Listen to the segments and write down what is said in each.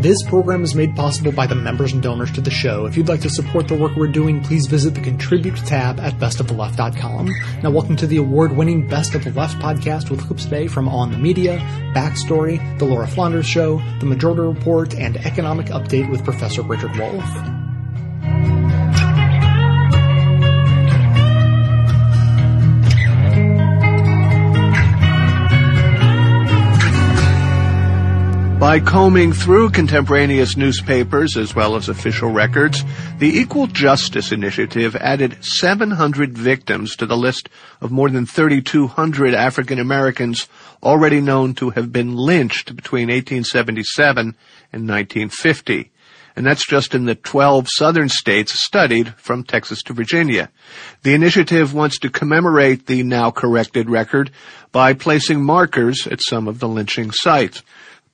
This program is made possible by the members and donors to the show. If you'd like to support the work we're doing, please visit the Contribute tab at bestoftheleft.com. Now, welcome to the award-winning Best of the Left podcast with clips today from On the Media, Backstory, The Laura Flanders Show, The Majority Report, and Economic Update with Professor Richard Wolff. By combing through contemporaneous newspapers as well as official records, the Equal Justice Initiative added 700 victims to the list of more than 3,200 African Americans already known to have been lynched between 1877 and 1950. And that's just in the 12 southern states studied from Texas to Virginia. The initiative wants to commemorate the now corrected record by placing markers at some of the lynching sites.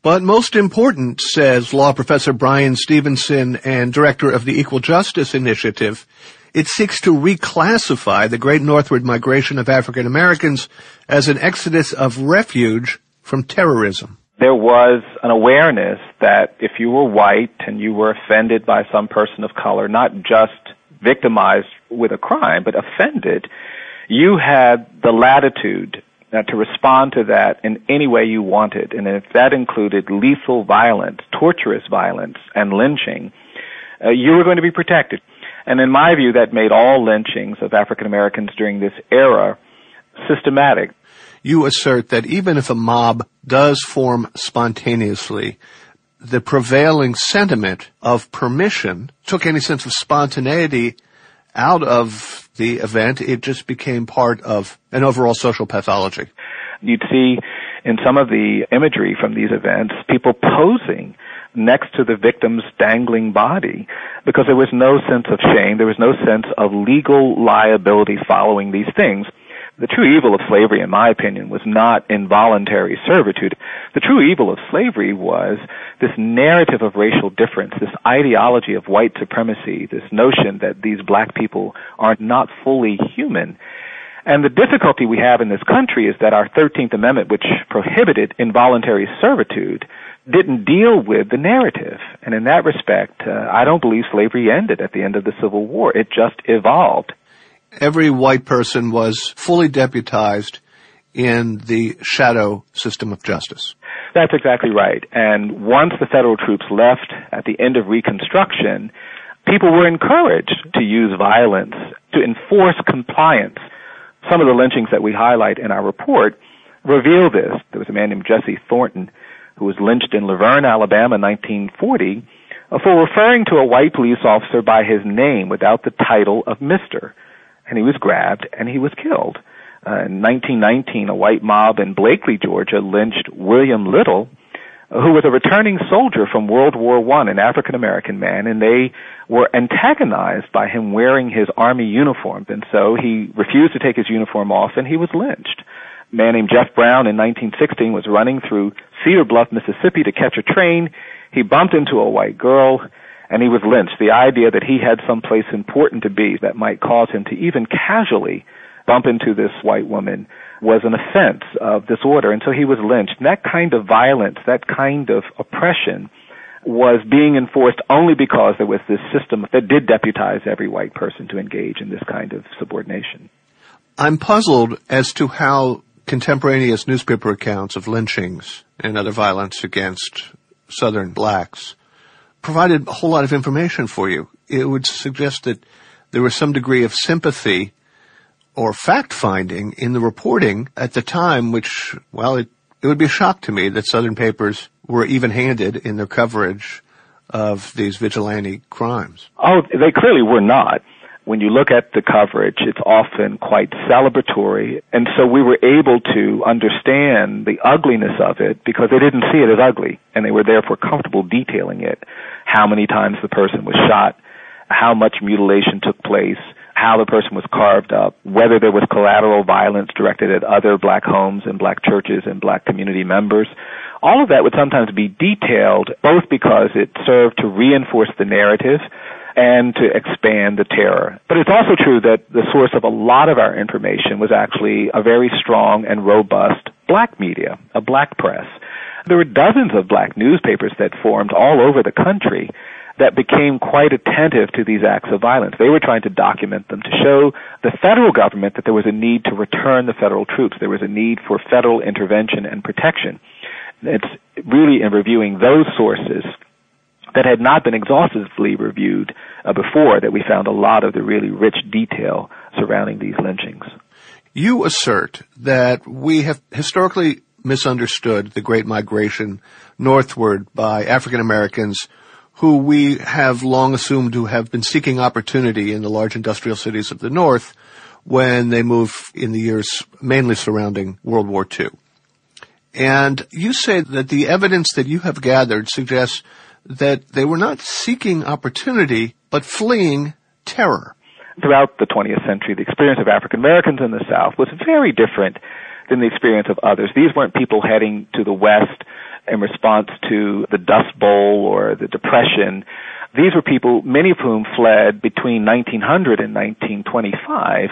But most important, says law professor Bryan Stevenson and director of the Equal Justice Initiative, it seeks to reclassify the great northward migration of African Americans as an exodus of refuge from terrorism. There was an awareness that if you were white and you were offended by some person of color, not just victimized with a crime, but offended, you had the latitude uh, to respond to that in any way you wanted. And if that included lethal violence, torturous violence, and lynching, uh, you were going to be protected. And in my view, that made all lynchings of African Americans during this era systematic. You assert that even if a mob does form spontaneously, the prevailing sentiment of permission took any sense of spontaneity out of the event. It just became part of an overall social pathology. You'd see in some of the imagery from these events people posing next to the victim's dangling body because there was no sense of shame, there was no sense of legal liability following these things. The true evil of slavery, in my opinion, was not involuntary servitude. The true evil of slavery was this narrative of racial difference, this ideology of white supremacy, this notion that these black people are not fully human. And the difficulty we have in this country is that our 13th Amendment, which prohibited involuntary servitude, didn't deal with the narrative. And in that respect, uh, I don't believe slavery ended at the end of the Civil War. It just evolved. Every white person was fully deputized in the shadow system of justice. That's exactly right. And once the federal troops left at the end of Reconstruction, people were encouraged to use violence to enforce compliance. Some of the lynchings that we highlight in our report reveal this. There was a man named Jesse Thornton who was lynched in Luverne, Alabama in 1940 uh, for referring to a white police officer by his name without the title of Mr. And he was grabbed and he was killed. Uh, in 1919, a white mob in Blakely, Georgia, lynched William Little, who was a returning soldier from World War One, an African American man, and they were antagonized by him wearing his army uniform, and so he refused to take his uniform off, and he was lynched. A man named Jeff Brown in 1916 was running through Cedar Bluff, Mississippi, to catch a train. He bumped into a white girl, and he was lynched. The idea that he had some place important to be that might cause him to even casually bump into this white woman was an offense of disorder, and so he was lynched. And that kind of violence, that kind of oppression, was being enforced only because there was this system that did deputize every white person to engage in this kind of subordination. I'm puzzled as to how contemporaneous newspaper accounts of lynchings and other violence against Southern blacks provided a whole lot of information for you. It would suggest that there was some degree of sympathy or fact finding in the reporting at the time, which, well, it, it would be a shock to me that Southern papers were even handed in their coverage of these vigilante crimes. Oh, they clearly were not. When you look at the coverage, it's often quite celebratory. And so we were able to understand the ugliness of it because they didn't see it as ugly and they were therefore comfortable detailing it. How many times the person was shot, how much mutilation took place, how the person was carved up, whether there was collateral violence directed at other black homes and black churches and black community members. All of that would sometimes be detailed both because it served to reinforce the narrative and to expand the terror. But it's also true that the source of a lot of our information was actually a very strong and robust black media, a black press. There were dozens of black newspapers that formed all over the country that became quite attentive to these acts of violence. They were trying to document them to show the federal government that there was a need to return the federal troops. There was a need for federal intervention and protection. It's really in reviewing those sources that had not been exhaustively reviewed uh, before that we found a lot of the really rich detail surrounding these lynchings. You assert that we have historically misunderstood the Great Migration northward by African Americans who we have long assumed to have been seeking opportunity in the large industrial cities of the North when they moved in the years mainly surrounding World War II. And you say that the evidence that you have gathered suggests that they were not seeking opportunity, but fleeing terror. Throughout the 20th century, the experience of African Americans in the South was very different than the experience of others. These weren't people heading to the West in response to the Dust Bowl or the Depression. These were people, many of whom fled between 1900 and 1925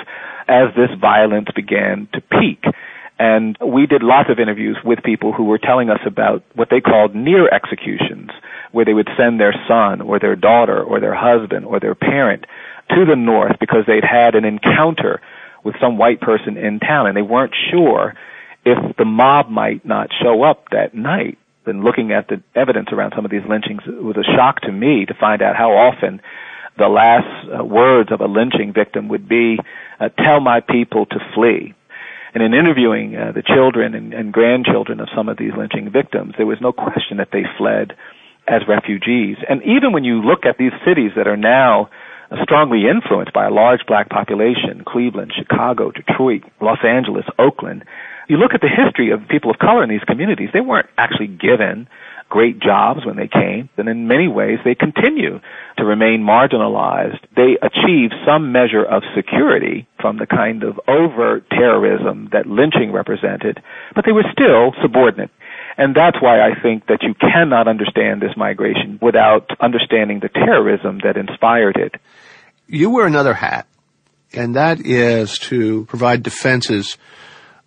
as this violence began to peak. And we did lots of interviews with people who were telling us about what they called near executions, where they would send their son or their daughter or their husband or their parent to the north because they'd had an encounter with some white person in town and they weren't sure if the mob might not show up that night. And looking at the evidence around some of these lynchings, it was a shock to me to find out how often the last uh, words of a lynching victim would be, uh, tell my people to flee. And in interviewing uh, the children and, and grandchildren of some of these lynching victims, there was no question that they fled as refugees. And even when you look at these cities that are now strongly influenced by a large black population, Cleveland, Chicago, Detroit, Los Angeles, Oakland, you look at the history of people of color in these communities, they weren't actually given great jobs when they came, and in many ways they continue to remain marginalized. They achieve some measure of security from the kind of overt terrorism that lynching represented, but they were still subordinate. And that's why I think that you cannot understand this migration without understanding the terrorism that inspired it. You wear another hat, and that is to provide defenses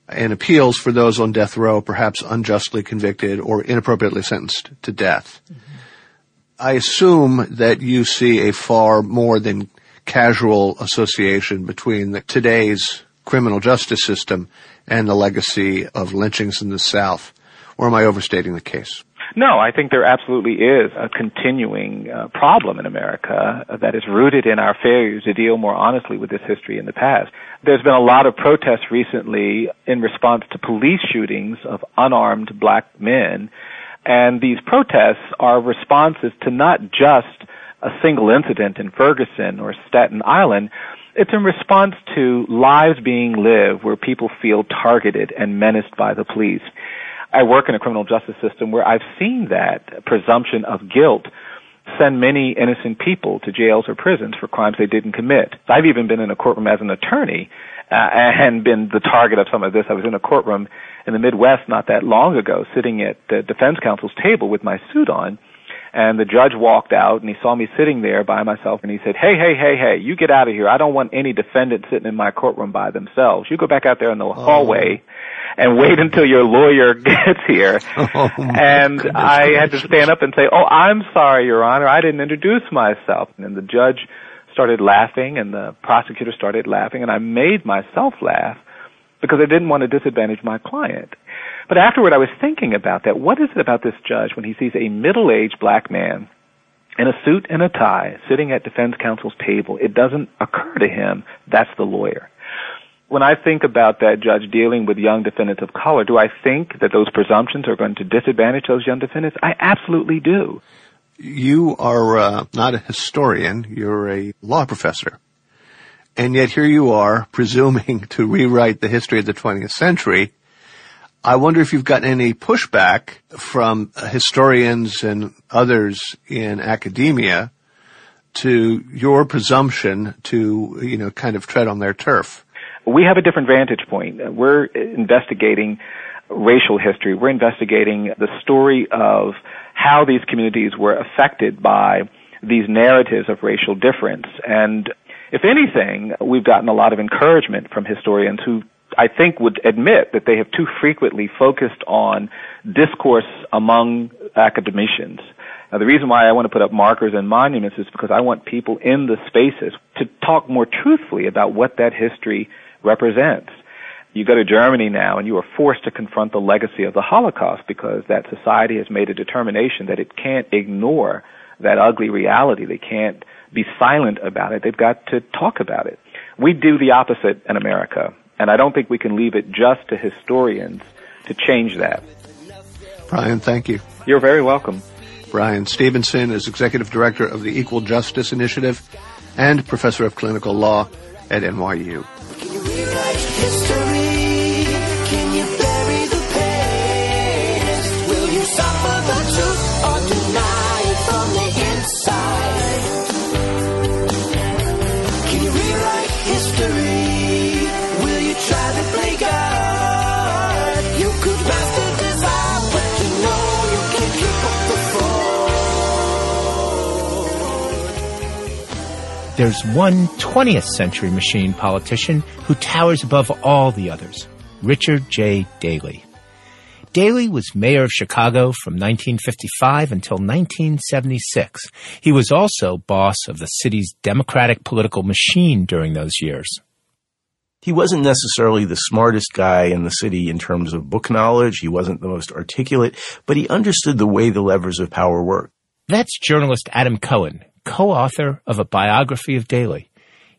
and appeals for those on death row, perhaps unjustly convicted or inappropriately sentenced to death. Mm-hmm. I assume that you see a far more than casual association between the, today's criminal justice system and the legacy of lynchings in the South. Or am I overstating the case? No, I think there absolutely is a continuing uh, problem in America that is rooted in our failure to deal more honestly with this history in the past. There's been a lot of protests recently in response to police shootings of unarmed black men, and these protests are responses to not just a single incident in Ferguson or Staten Island, it's in response to lives being lived where people feel targeted and menaced by the police. I work in a criminal justice system where I've seen that presumption of guilt send many innocent people to jails or prisons for crimes they didn't commit. I've even been in a courtroom as an attorney uh, and been the target of some of this. I was in a courtroom in the Midwest not that long ago, sitting at the defense counsel's table with my suit on, and the judge walked out and he saw me sitting there by myself and he said, Hey, hey, hey, hey, you get out of here. I don't want any defendant sitting in my courtroom by themselves. You go back out there in the oh. hallway and wait until your lawyer gets here. Oh, and goodness. I had to stand up and say, Oh, I'm sorry, Your Honor. I didn't introduce myself. And the judge started laughing and the prosecutor started laughing and I made myself laugh because I didn't want to disadvantage my client. But afterward, I was thinking about that. What is it about this judge when he sees a middle-aged black man in a suit and a tie sitting at defense counsel's table? It doesn't occur to him that's the lawyer. When I think about that judge dealing with young defendants of color, do I think that those presumptions are going to disadvantage those young defendants? I absolutely do. You are uh, not a historian, you're a law professor. And yet here you are presuming to rewrite the history of the 20th century I wonder if you've gotten any pushback from historians and others in academia to your presumption to, you know, kind of tread on their turf. We have a different vantage point. We're investigating racial history. We're investigating the story of how these communities were affected by these narratives of racial difference. And if anything, we've gotten a lot of encouragement from historians who I think would admit that they have too frequently focused on discourse among academicians. Now, the reason why I want to put up markers and monuments is because I want people in the spaces to talk more truthfully about what that history represents. You go to Germany now and you are forced to confront the legacy of the Holocaust because that society has made a determination that it can't ignore that ugly reality. They can't be silent about it. They've got to talk about it. We do the opposite in America, and I don't think we can leave it just to historians to change that. Bryan, thank you. You're very welcome. Bryan Stevenson is Executive Director of the Equal Justice Initiative and Professor of Clinical Law at NYU guys. There's one 20th century machine politician who towers above all the others, Richard J. Daley. Daley was mayor of Chicago from 1955 until 1976. He was also boss of the city's democratic political machine during those years. He wasn't necessarily the smartest guy in the city in terms of book knowledge. He wasn't the most articulate, but he understood the way the levers of power work. That's journalist Adam Cohen, co-author of a biography of Daley.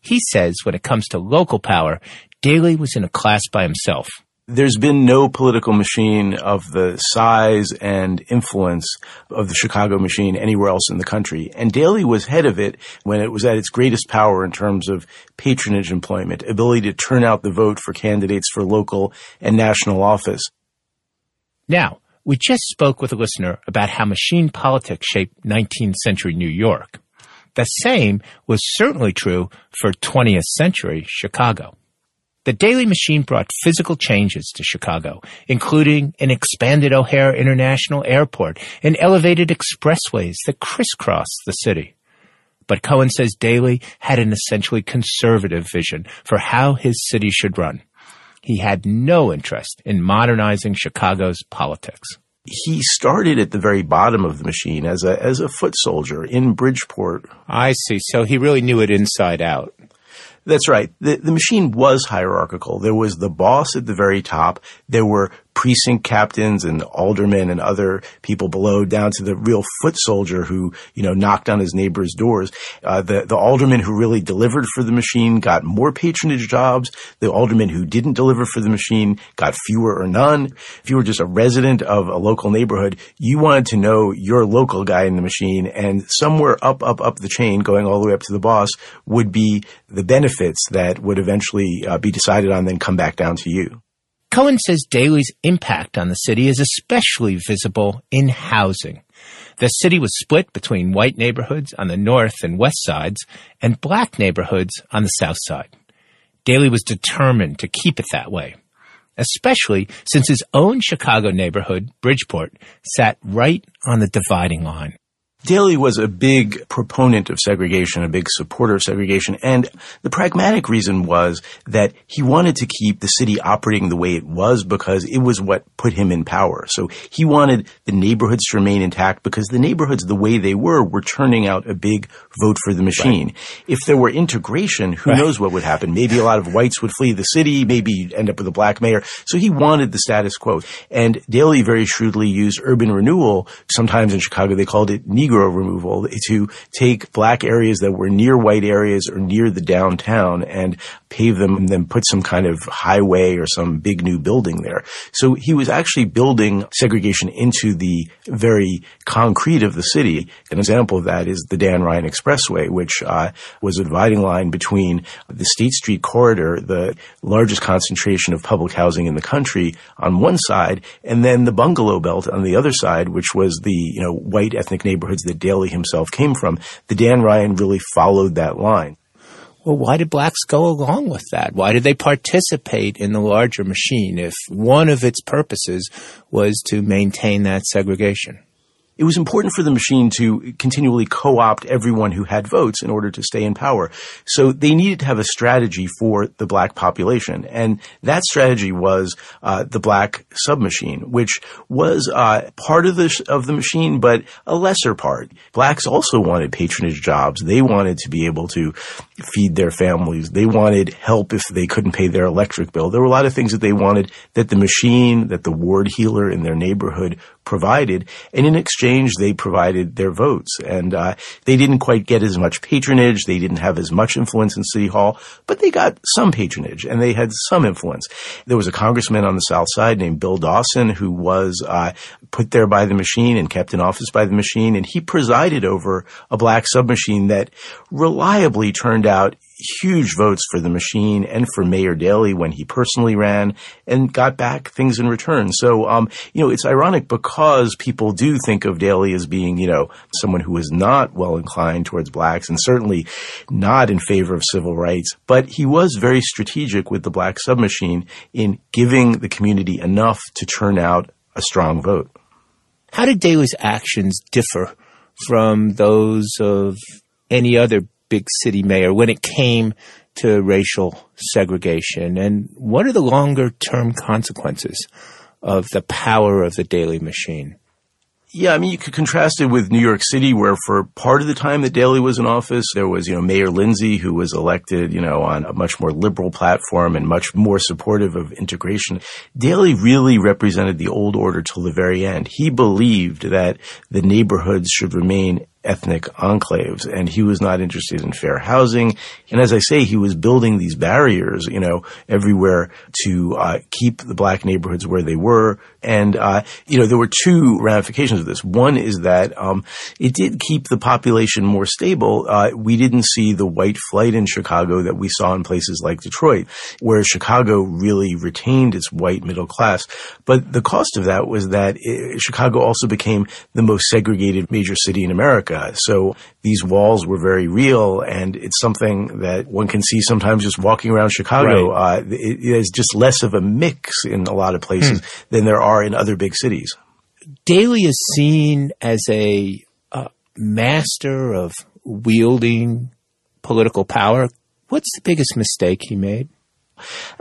He says when it comes to local power, Daley was in a class by himself. There's been no political machine of the size and influence of the Chicago machine anywhere else in the country. And Daley was head of it when it was at its greatest power in terms of patronage employment, ability to turn out the vote for candidates for local and national office. Now, we just spoke with a listener about how machine politics shaped 19th century New York. The same was certainly true for 20th century Chicago. The Daley Machine brought physical changes to Chicago, including an expanded O'Hare International Airport and elevated expressways that crisscrossed the city. But Cohen says Daley had an essentially conservative vision for how his city should run. He had no interest in modernizing Chicago's politics he started at the very bottom of the machine as a as a foot soldier in Bridgeport. I see. So he really knew it inside out. That's right. The, the machine was hierarchical. There was the boss at the very top. There were precinct captains and aldermen and other people below down to the real foot soldier who, you know, knocked on his neighbor's doors. Uh, the, the aldermen who really delivered for the machine got more patronage jobs. The aldermen who didn't deliver for the machine got fewer or none. If you were just a resident of a local neighborhood, you wanted to know your local guy in the machine and somewhere up, up, up the chain going all the way up to the boss would be the benefits that would eventually uh, be decided on then come back down to you. Cohen says Daley's impact on the city is especially visible in housing. The city was split between white neighborhoods on the north and west sides and black neighborhoods on the south side. Daley was determined to keep it that way, especially since his own Chicago neighborhood, Bridgeport, sat right on the dividing line. Daley was a big proponent of segregation, a big supporter of segregation, and the pragmatic reason was that he wanted to keep the city operating the way it was because it was what put him in power. So he wanted the neighborhoods to remain intact because the neighborhoods, the way they were, were turning out a big vote for the machine. Right. If there were integration, who right. knows what would happen? Maybe a lot of whites would flee the city, maybe you'd end up with a black mayor. So he wanted the status quo. And Daley very shrewdly used urban renewal. Sometimes in Chicago they called it Negro Negro removal to take black areas that were near white areas or near the downtown and pave them and then put some kind of highway or some big new building there. So he was actually building segregation into the very concrete of the city. An example of that is the Dan Ryan Expressway, which uh, was a dividing line between the State Street corridor, the largest concentration of public housing in the country on one side, and then the bungalow belt on the other side, which was the you know white ethnic neighborhoods that Daley himself came from. The Dan Ryan really followed that line. Well, why did blacks go along with that? Why did they participate in the larger machine if one of its purposes was to maintain that segregation? It was important for the machine to continually co-opt everyone who had votes in order to stay in power. So they needed to have a strategy for the black population, and that strategy was uh, the black submachine, which was uh, part of the of the machine, but a lesser part. Blacks also wanted patronage jobs. They wanted to be able to feed their families. They wanted help if they couldn't pay their electric bill. There were a lot of things that they wanted that the machine, that the ward heeler in their neighborhood provided, and in exchange they provided their votes. And uh, they didn't quite get as much patronage, they didn't have as much influence in City Hall, but they got some patronage and they had some influence. There was a congressman on the South Side named Bill Dawson who was uh, put there by the machine and kept in office by the machine, and he presided over a black submachine that reliably turned out huge votes for the machine and for Mayor Daley when he personally ran and got back things in return. So, um, you know, it's ironic because people do think of Daley as being, you know, someone who is not well inclined towards blacks and certainly not in favor of civil rights, but he was very strategic with the black submachine in giving the community enough to turn out a strong vote. How did Daley's actions differ from those of any other big city mayor when it came to racial segregation? And what are the longer term consequences of the power of the Daley machine? Yeah, I mean, you could contrast it with New York City, where for part of the time that Daley was in office, there was, you know, Mayor Lindsay, who was elected, you know, on a much more liberal platform and much more supportive of integration. Daley really represented the old order till the very end. He believed that the neighborhoods should remain ethnic enclaves and he was not interested in fair housing. And as I say, he was building these barriers, you know, everywhere to uh, keep the black neighborhoods where they were. And, uh, you know, there were two ramifications of this. One is that um, it did keep the population more stable. Uh, we didn't see the white flight in Chicago that we saw in places like Detroit, where Chicago really retained its white middle class. But the cost of that was that it, Chicago also became the most segregated major city in America. America. So these walls were very real, and it's something that one can see sometimes just walking around Chicago. Right. Uh, it, there's just less of a mix in a lot of places hmm. than there are in other big cities. Daley is seen as a uh, master of wielding political power. What's the biggest mistake he made?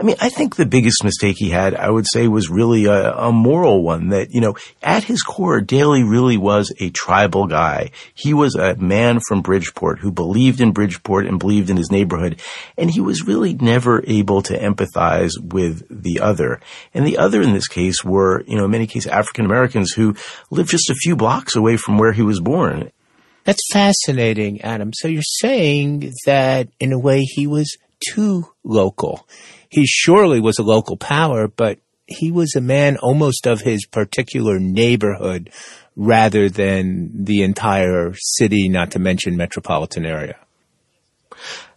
I mean, I think the biggest mistake he had, I would say, was really a, a, moral one that, you know, at his core, Daley really was a tribal guy. He was a man from Bridgeport who believed in Bridgeport and believed in his neighborhood. And he was really never able to empathize with the other. And the other in this case were, you know, in many cases, African Americans who lived just a few blocks away from where he was born. That's fascinating, Adam. So you're saying that in a way he was too local. He surely was a local power, but he was a man almost of his particular neighborhood rather than the entire city, not to mention metropolitan area.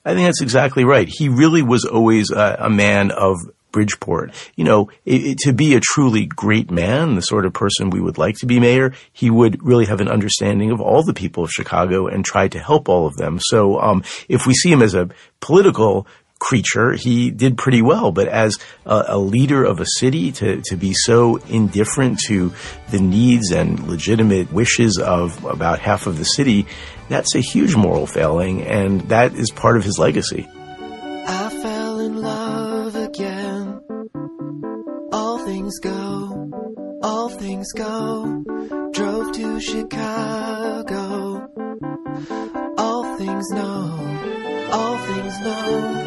I think that's exactly right. He really was always a, a man of Bridgeport. You know, it, it, to be a truly great man, the sort of person we would like to be mayor, he would really have an understanding of all the people of Chicago and try to help all of them. So, um, if we see him as a political creature, he did pretty well. But as a, a, leader of a city, to, to be so indifferent to the needs and legitimate wishes of about half of the city, that's a huge moral failing, and that is part of his legacy. I fell in love again. Things go, all things go. Drove to Chicago. All things know, all things know.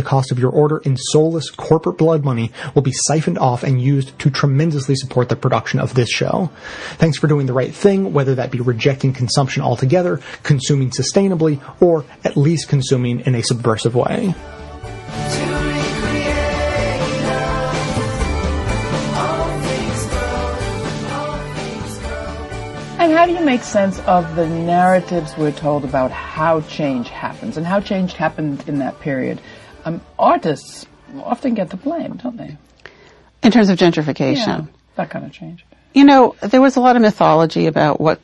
the cost of your order in soulless corporate blood money will be siphoned off and used to tremendously support the production of this show. Thanks for doing the right thing, whether that be rejecting consumption altogether, consuming sustainably, or at least consuming in a subversive way. And how do you make sense of the narratives we're told about how change happens and how change happened in that period? Um, artists often get the blame, don't they? In terms of gentrification. Yeah, that kind of change. You know, there was a lot of mythology about what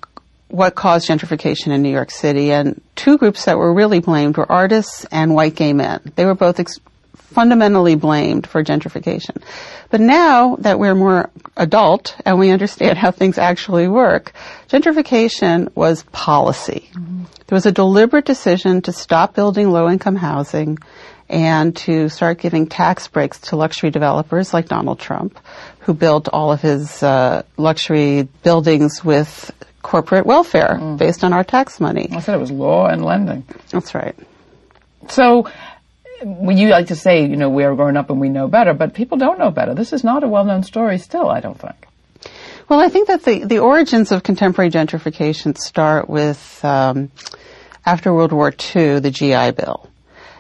what caused gentrification in New York City, and two groups that were really blamed were artists and white gay men. They were both ex- fundamentally blamed for gentrification. But now that we're more adult and we understand how things actually work, gentrification was policy. Mm-hmm. There was a deliberate decision to stop building low income housing and to start giving tax breaks to luxury developers like Donald Trump, who built all of his uh, luxury buildings with corporate welfare mm. based on our tax money. I said it was law and lending. That's right. So well, you like to say, you know, we're growing up and we know better, but people don't know better. This is not a well-known story still, I don't think. Well, I think that the, the origins of contemporary gentrification start with, um, after World War II, the GI Bill.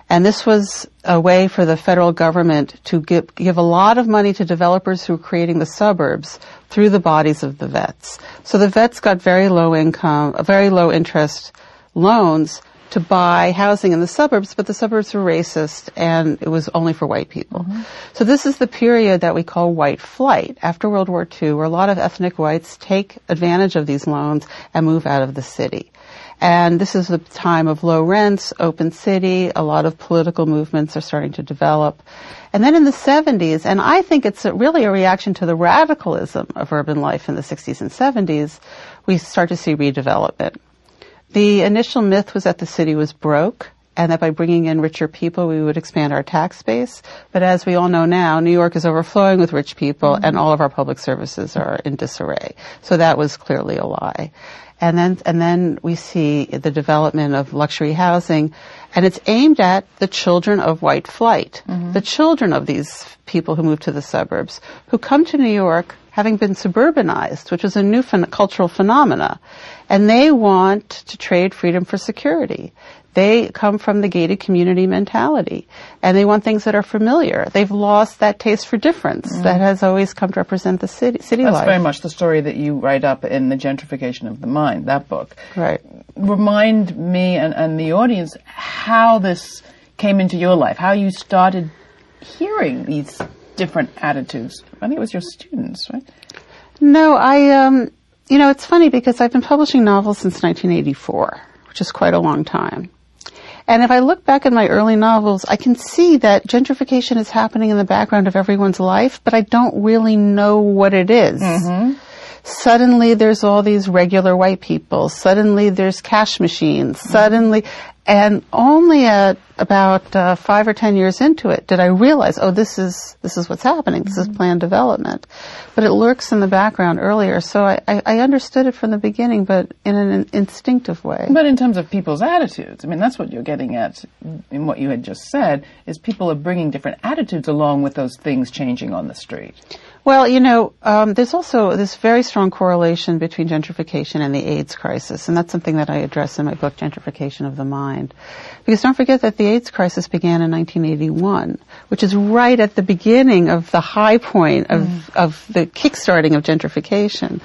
And this was a way for the federal government to give, give a lot of money to developers who were creating the suburbs through the bodies of the vets. So the vets got very low income, very low interest loans to buy housing in the suburbs, but the suburbs were racist and it was only for white people. Mm-hmm. So this is the period that we call white flight after World War II, where a lot of ethnic whites take advantage of these loans and move out of the city. And this is the time of low rents, open city, a lot of political movements are starting to develop. And then in the 70s, and I think it's a, really a reaction to the radicalism of urban life in the 60s and 70s, we start to see redevelopment. The initial myth was that the city was broke and that by bringing in richer people, we would expand our tax base. But as we all know now, New York is overflowing with rich people mm-hmm. and all of our public services are in disarray. So that was clearly a lie. And then, and then we see the development of luxury housing and it's aimed at the children of white flight, mm-hmm. the children of these people who move to the suburbs, who come to New York having been suburbanized, which is a new phen- cultural phenomena. And they want to trade freedom for security. They come from the gated community mentality and they want things that are familiar. They've lost that taste for difference mm. that has always come to represent the city, city That's life. very much the story that you write up in The Gentrification of the Mind, that book. Right. Remind me and, and the audience how this came into your life, how you started hearing these different attitudes. I think it was your students, right? No, I, um, you know, it's funny because I've been publishing novels since 1984, which is quite a long time. And if I look back at my early novels, I can see that gentrification is happening in the background of everyone's life, but I don't really know what it is. Mm-hmm. Suddenly there's all these regular white people. Suddenly there's cash machines. Mm-hmm. Suddenly, and only at about uh, five or ten years into it did I realize, oh, this is this is what's happening. This mm-hmm. is planned development, but it lurks in the background earlier. So I, I, I understood it from the beginning, but in an instinctive way. But in terms of people's attitudes, I mean, that's what you're getting at in what you had just said. Is people are bringing different attitudes along with those things changing on the street. Well, you know, um, there's also this very strong correlation between gentrification and the AIDS crisis, and that's something that I address in my book, Gentrification of the Mind. Because don't forget that the AIDS crisis began in 1981, which is right at the beginning of the high point of, mm. of the kickstarting of gentrification.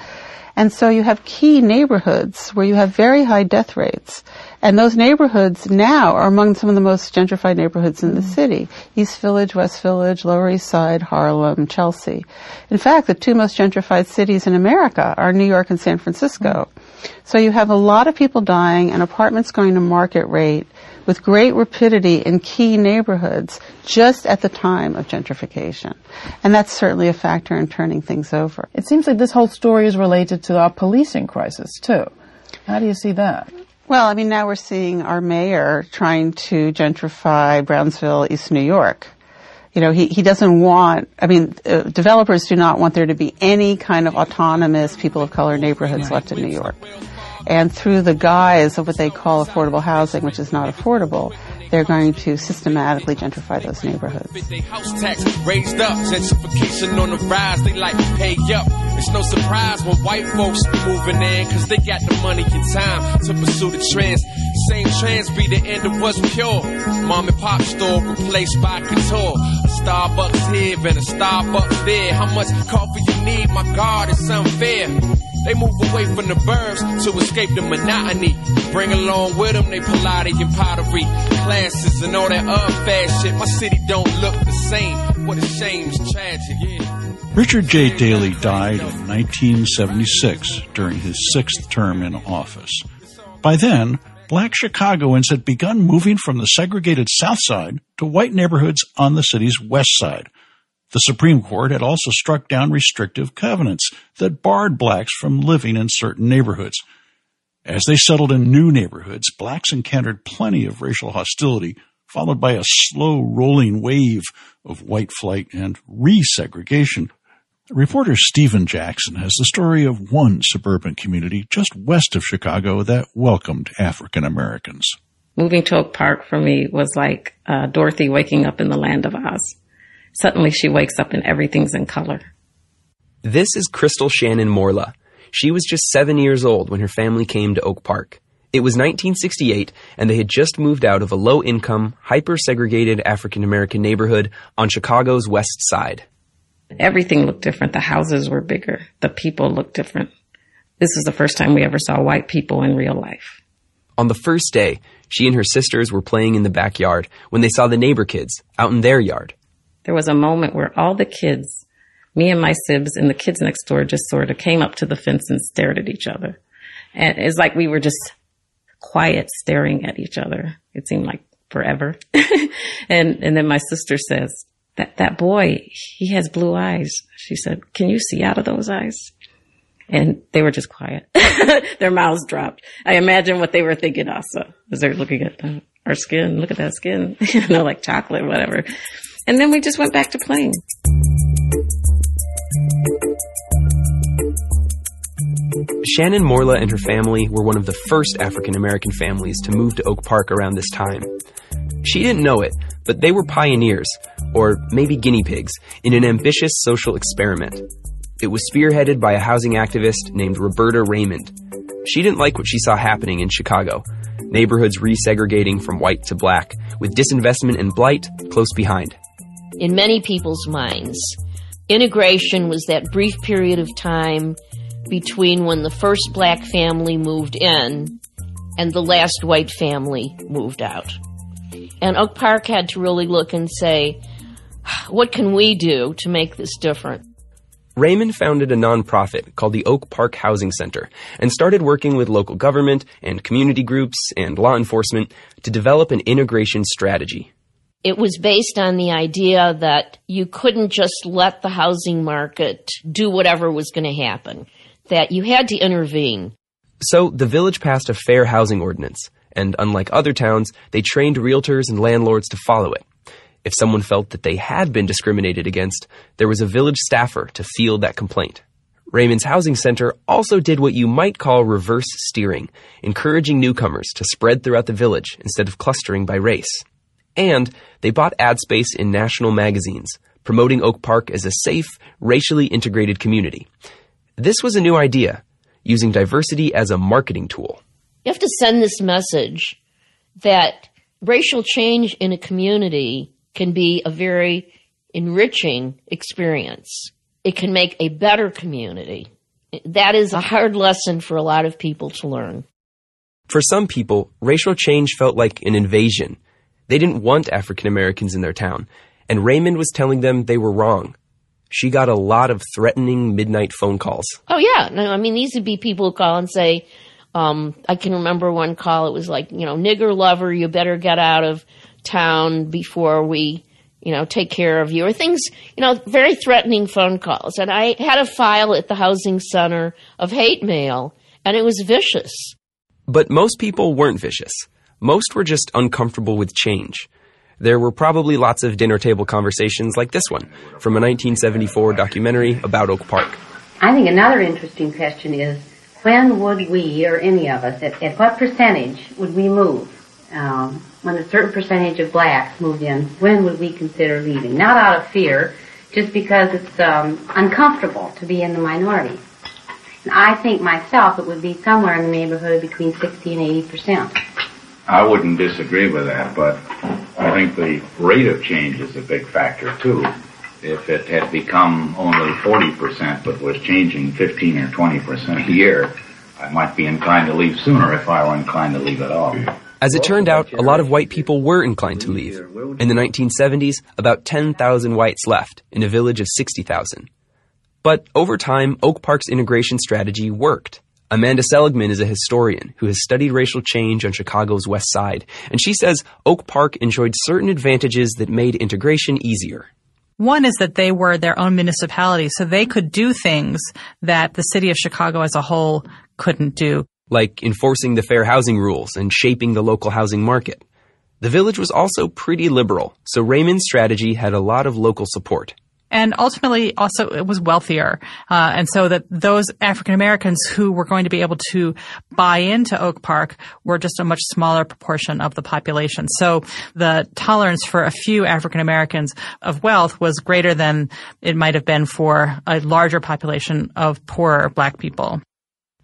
And so you have key neighborhoods where you have very high death rates. And those neighborhoods now are among some of the most gentrified neighborhoods in the mm. city. East Village, West Village, Lower East Side, Harlem, Chelsea. In fact, the two most gentrified cities in America are New York and San Francisco. Mm. So you have a lot of people dying and apartments going to market rate with great rapidity in key neighborhoods just at the time of gentrification. And that's certainly a factor in turning things over. It seems like this whole story is related to our policing crisis too. How do you see that? Well, I mean, now we're seeing our mayor trying to gentrify Brownsville, East New York. You know, he, he doesn't want, I mean, uh, developers do not want there to be any kind of autonomous people of color neighborhoods left in New York and through the guise of what they call affordable housing, which is not affordable, they're going to systematically gentrify those neighborhoods. House tax raised up, gentrification on the rise. They like pay up. It's no surprise when white folks moving in, cause they got the money and time to pursue the trends. Same trends be the end of what's pure. Mom and pop store replaced by couture. A Starbucks here and a Starbucks there. How much coffee you need? My God, it's unfair. They move away from the burbs to escape the monotony. Bring along with them they Pilates and pottery classes and all that unfast shit. My city don't look the same. What a shame, it's tragic. Yeah. Richard J. Daley died in 1976 during his sixth term in office. By then, black Chicagoans had begun moving from the segregated South Side to white neighborhoods on the city's West Side. The Supreme Court had also struck down restrictive covenants that barred blacks from living in certain neighborhoods. As they settled in new neighborhoods, blacks encountered plenty of racial hostility, followed by a slow rolling wave of white flight and resegregation. Reporter Stephen Jackson has the story of one suburban community just west of Chicago that welcomed African Americans. Moving to Oak Park for me was like uh, Dorothy waking up in the land of Oz. Suddenly she wakes up and everything's in color. This is Crystal Shannon Morla. She was just seven years old when her family came to Oak Park. It was 1968, and they had just moved out of a low income, hyper segregated African American neighborhood on Chicago's west side. Everything looked different. The houses were bigger. The people looked different. This was the first time we ever saw white people in real life. On the first day, she and her sisters were playing in the backyard when they saw the neighbor kids out in their yard. There was a moment where all the kids, me and my sibs and the kids next door just sort of came up to the fence and stared at each other. And it's like we were just quiet staring at each other. It seemed like forever. and, and then my sister says, that, that boy, he has blue eyes. She said, can you see out of those eyes? And they were just quiet. Their mouths dropped. I imagine what they were thinking also as they're looking at our skin. Look at that skin. you know, like chocolate, whatever. And then we just went back to playing. Shannon Morla and her family were one of the first African American families to move to Oak Park around this time. She didn't know it, but they were pioneers, or maybe guinea pigs, in an ambitious social experiment. It was spearheaded by a housing activist named Roberta Raymond. She didn't like what she saw happening in Chicago neighborhoods resegregating from white to black, with disinvestment and blight close behind. In many people's minds, integration was that brief period of time between when the first black family moved in and the last white family moved out. And Oak Park had to really look and say, what can we do to make this different? Raymond founded a nonprofit called the Oak Park Housing Center and started working with local government and community groups and law enforcement to develop an integration strategy. It was based on the idea that you couldn't just let the housing market do whatever was going to happen, that you had to intervene. So the village passed a fair housing ordinance, and unlike other towns, they trained realtors and landlords to follow it. If someone felt that they had been discriminated against, there was a village staffer to field that complaint. Raymond's Housing Center also did what you might call reverse steering, encouraging newcomers to spread throughout the village instead of clustering by race. And they bought ad space in national magazines, promoting Oak Park as a safe, racially integrated community. This was a new idea, using diversity as a marketing tool. You have to send this message that racial change in a community can be a very enriching experience. It can make a better community. That is a hard lesson for a lot of people to learn. For some people, racial change felt like an invasion. They didn't want African Americans in their town, and Raymond was telling them they were wrong. She got a lot of threatening midnight phone calls. Oh yeah, no, I mean these would be people who call and say, um, I can remember one call. It was like, you know, nigger lover, you better get out of town before we, you know, take care of you, or things, you know, very threatening phone calls. And I had a file at the housing center of hate mail, and it was vicious. But most people weren't vicious. Most were just uncomfortable with change. There were probably lots of dinner table conversations like this one from a 1974 documentary about Oak Park. I think another interesting question is when would we, or any of us, at, at what percentage would we move? Um, when a certain percentage of blacks moved in, when would we consider leaving? Not out of fear, just because it's um, uncomfortable to be in the minority. And I think myself it would be somewhere in the neighborhood between 60 and 80 percent. I wouldn't disagree with that, but I think the rate of change is a big factor too. If it had become only 40% but was changing 15 or 20% a year, I might be inclined to leave sooner if I were inclined to leave at all. As it turned out, a lot of white people were inclined to leave. In the 1970s, about 10,000 whites left in a village of 60,000. But over time, Oak Park's integration strategy worked. Amanda Seligman is a historian who has studied racial change on Chicago's west side, and she says Oak Park enjoyed certain advantages that made integration easier. One is that they were their own municipality, so they could do things that the city of Chicago as a whole couldn't do. Like enforcing the fair housing rules and shaping the local housing market. The village was also pretty liberal, so Raymond's strategy had a lot of local support and ultimately also it was wealthier. Uh, and so that those African Americans who were going to be able to buy into Oak Park were just a much smaller proportion of the population. So the tolerance for a few African Americans of wealth was greater than it might have been for a larger population of poorer black people.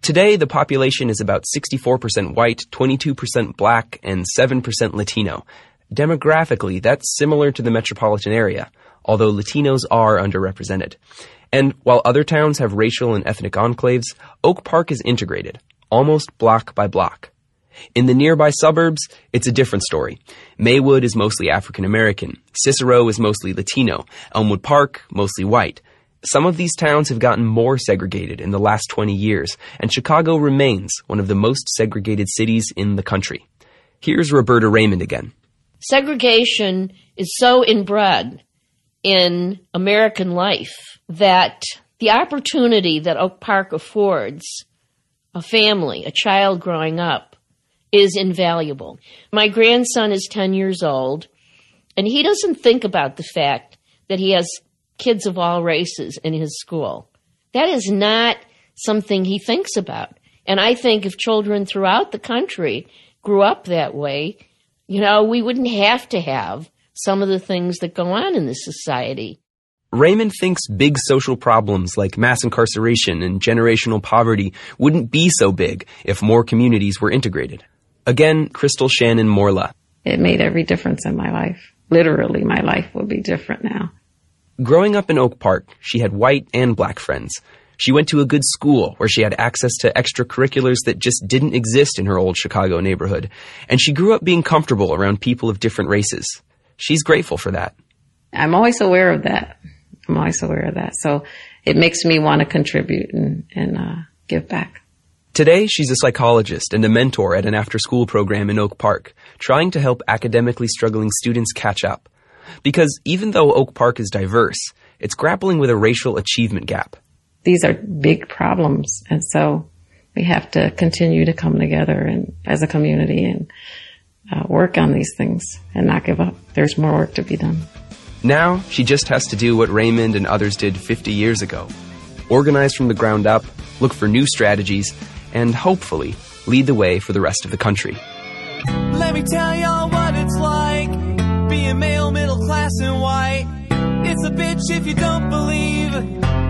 Today, the population is about 64% white, 22% black, and 7% Latino. Demographically, that's similar to the metropolitan area although Latinos are underrepresented. And while other towns have racial and ethnic enclaves, Oak Park is integrated, almost block by block. In the nearby suburbs, it's a different story. Maywood is mostly African American. Cicero is mostly Latino. Elmwood Park, mostly white. Some of these towns have gotten more segregated in the last 20 years, and Chicago remains one of the most segregated cities in the country. Here's Roberta Raymond again. Segregation is so inbred in American life that the opportunity that Oak Park affords a family, a child growing up, is invaluable. My grandson is 10 years old, and he doesn't think about the fact that he has kids of all races in his school. That is not something he thinks about. And I think if children throughout the country grew up that way, you know, we wouldn't have to have some of the things that go on in this society. Raymond thinks big social problems like mass incarceration and generational poverty wouldn't be so big if more communities were integrated. Again, Crystal Shannon Morla. It made every difference in my life. Literally, my life would be different now. Growing up in Oak Park, she had white and black friends. She went to a good school where she had access to extracurriculars that just didn't exist in her old Chicago neighborhood. And she grew up being comfortable around people of different races she's grateful for that. I'm always aware of that. I'm always aware of that. So it makes me want to contribute and, and uh, give back. Today, she's a psychologist and a mentor at an after school program in Oak Park, trying to help academically struggling students catch up. Because even though Oak Park is diverse, it's grappling with a racial achievement gap. These are big problems, and so we have to continue to come together and as a community and uh, work on these things and not give up. There's more work to be done. Now, she just has to do what Raymond and others did 50 years ago organize from the ground up, look for new strategies, and hopefully lead the way for the rest of the country. Let me tell y'all what it's like being male, middle class, and white. It's a bitch if you don't believe.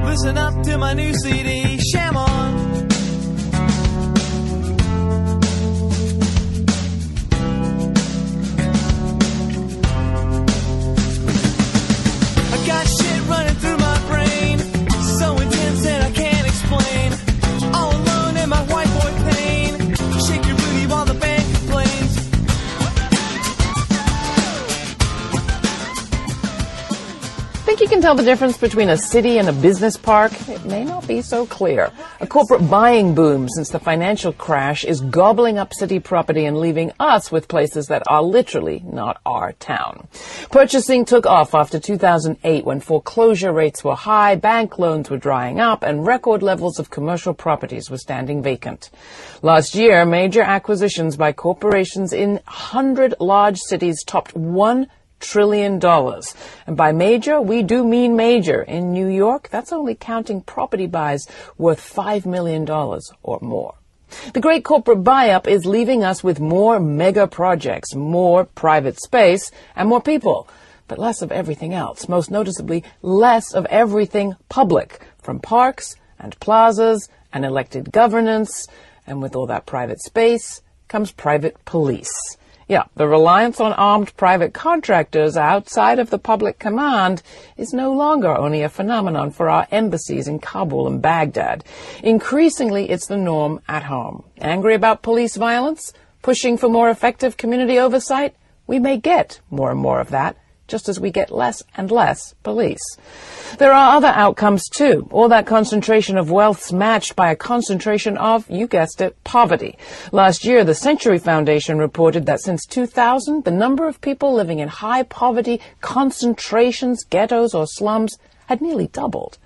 Listen up to my new CD, Sham On. Can tell the difference between a city and a business park? It may not be so clear. A corporate buying boom since the financial crash is gobbling up city property and leaving us with places that are literally not our town. Purchasing took off after 2008 when foreclosure rates were high, bank loans were drying up, and record levels of commercial properties were standing vacant. Last year, major acquisitions by corporations in 100 large cities topped 1 trillion dollars. And by major, we do mean major. In New York, that's only counting property buys worth $5 million or more. The great corporate buy-up is leaving us with more mega projects, more private space, and more people, but less of everything else, most noticeably less of everything public, from parks and plazas and elected governance, and with all that private space comes private police. Yeah, the reliance on armed private contractors outside of the public command is no longer only a phenomenon for our embassies in Kabul and Baghdad. Increasingly, it's the norm at home. Angry about police violence? Pushing for more effective community oversight? We may get more and more of that just as we get less and less police. There are other outcomes too. All that concentration of wealth's matched by a concentration of, you guessed it, poverty. Last year, the Century Foundation reported that since 2000, the number of people living in high poverty concentrations, ghettos, or slums had nearly doubled.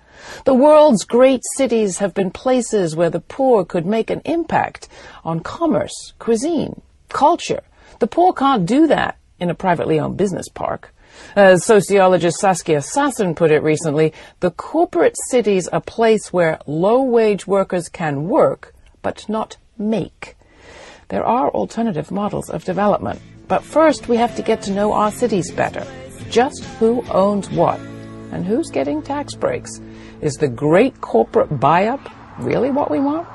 The world's great cities have been places where the poor could make an impact on commerce, cuisine, culture. The poor can't do that in a privately owned business park. As sociologist Saskia Sassen put it recently, the corporate city's a place where low-wage workers can work, but not make. There are alternative models of development, but first we have to get to know our cities better. Just who owns what, and who's getting tax breaks. Is the great corporate buy-up really what we want?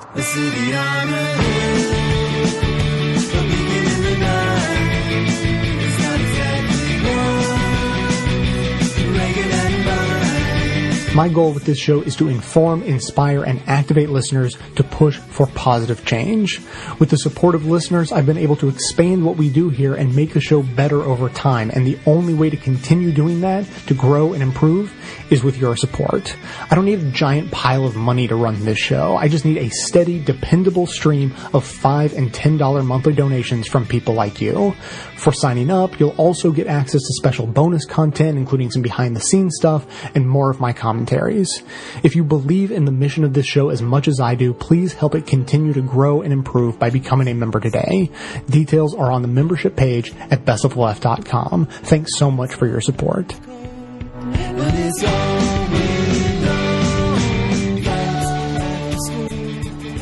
My goal with this show is to inform, inspire, and activate listeners to push for positive change. With the support of listeners, I've been able to expand what we do here and make the show better over time. And the only way to continue doing that, to grow and improve, is with your support. I don't need a giant pile of money to run this show. I just need a steady, dependable stream of 5 and $10 monthly donations from people like you. For signing up, you'll also get access to special bonus content, including some behind the scenes stuff and more of my commentaries. If you believe in the mission of this show as much as I do, please help it continue to grow and improve by becoming a member today. Details are on the membership page at bestofleft.com. Thanks so much for your support.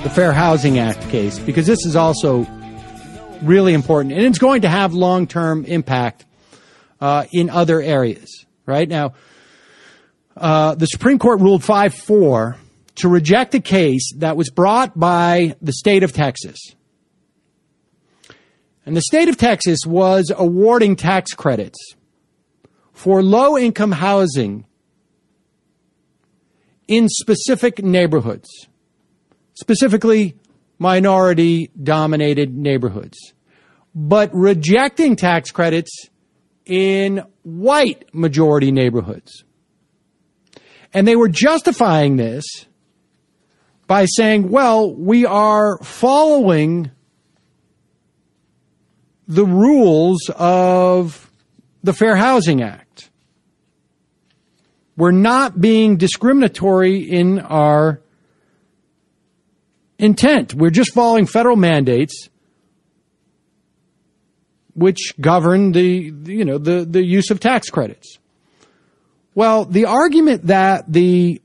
The Fair Housing Act case because this is also really important and it's going to have long term impact uh, in other areas. Right now, uh, the Supreme Court ruled 5 4 to reject a case that was brought by the state of Texas. And the state of Texas was awarding tax credits for low income housing in specific neighborhoods, specifically minority dominated neighborhoods, but rejecting tax credits in white majority neighborhoods. And they were justifying this by saying, well, we are following the rules of the Fair Housing Act. We're not being discriminatory in our intent. We're just following federal mandates which govern the, you know, the, the use of tax credits. Well, the argument that the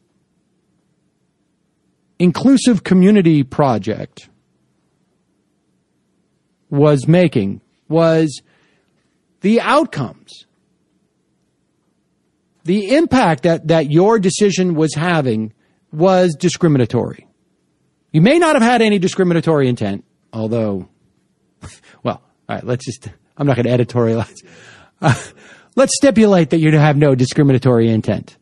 Inclusive Community Project was making was the outcomes. The impact that, that your decision was having was discriminatory. You may not have had any discriminatory intent, although, well, all right, let's just, I'm not going to editorialize. Let's stipulate that you have no discriminatory intent.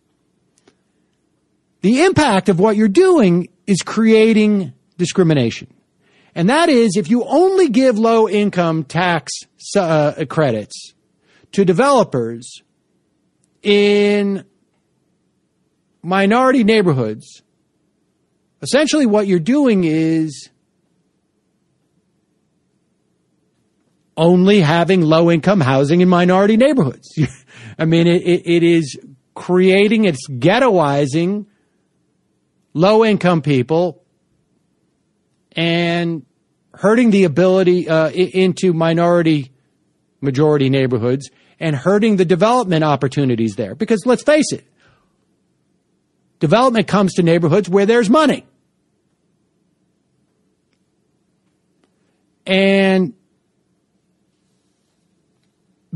The impact of what you're doing is creating discrimination. And that is if you only give low income tax uh, credits to developers in minority neighborhoods, essentially what you're doing is only having low income housing in minority neighborhoods. I mean, it, it, is creating, it's ghettoizing low income people and hurting the ability uh, into minority majority neighborhoods and hurting the development opportunities there. Because let's face it, development comes to neighborhoods where there's money. and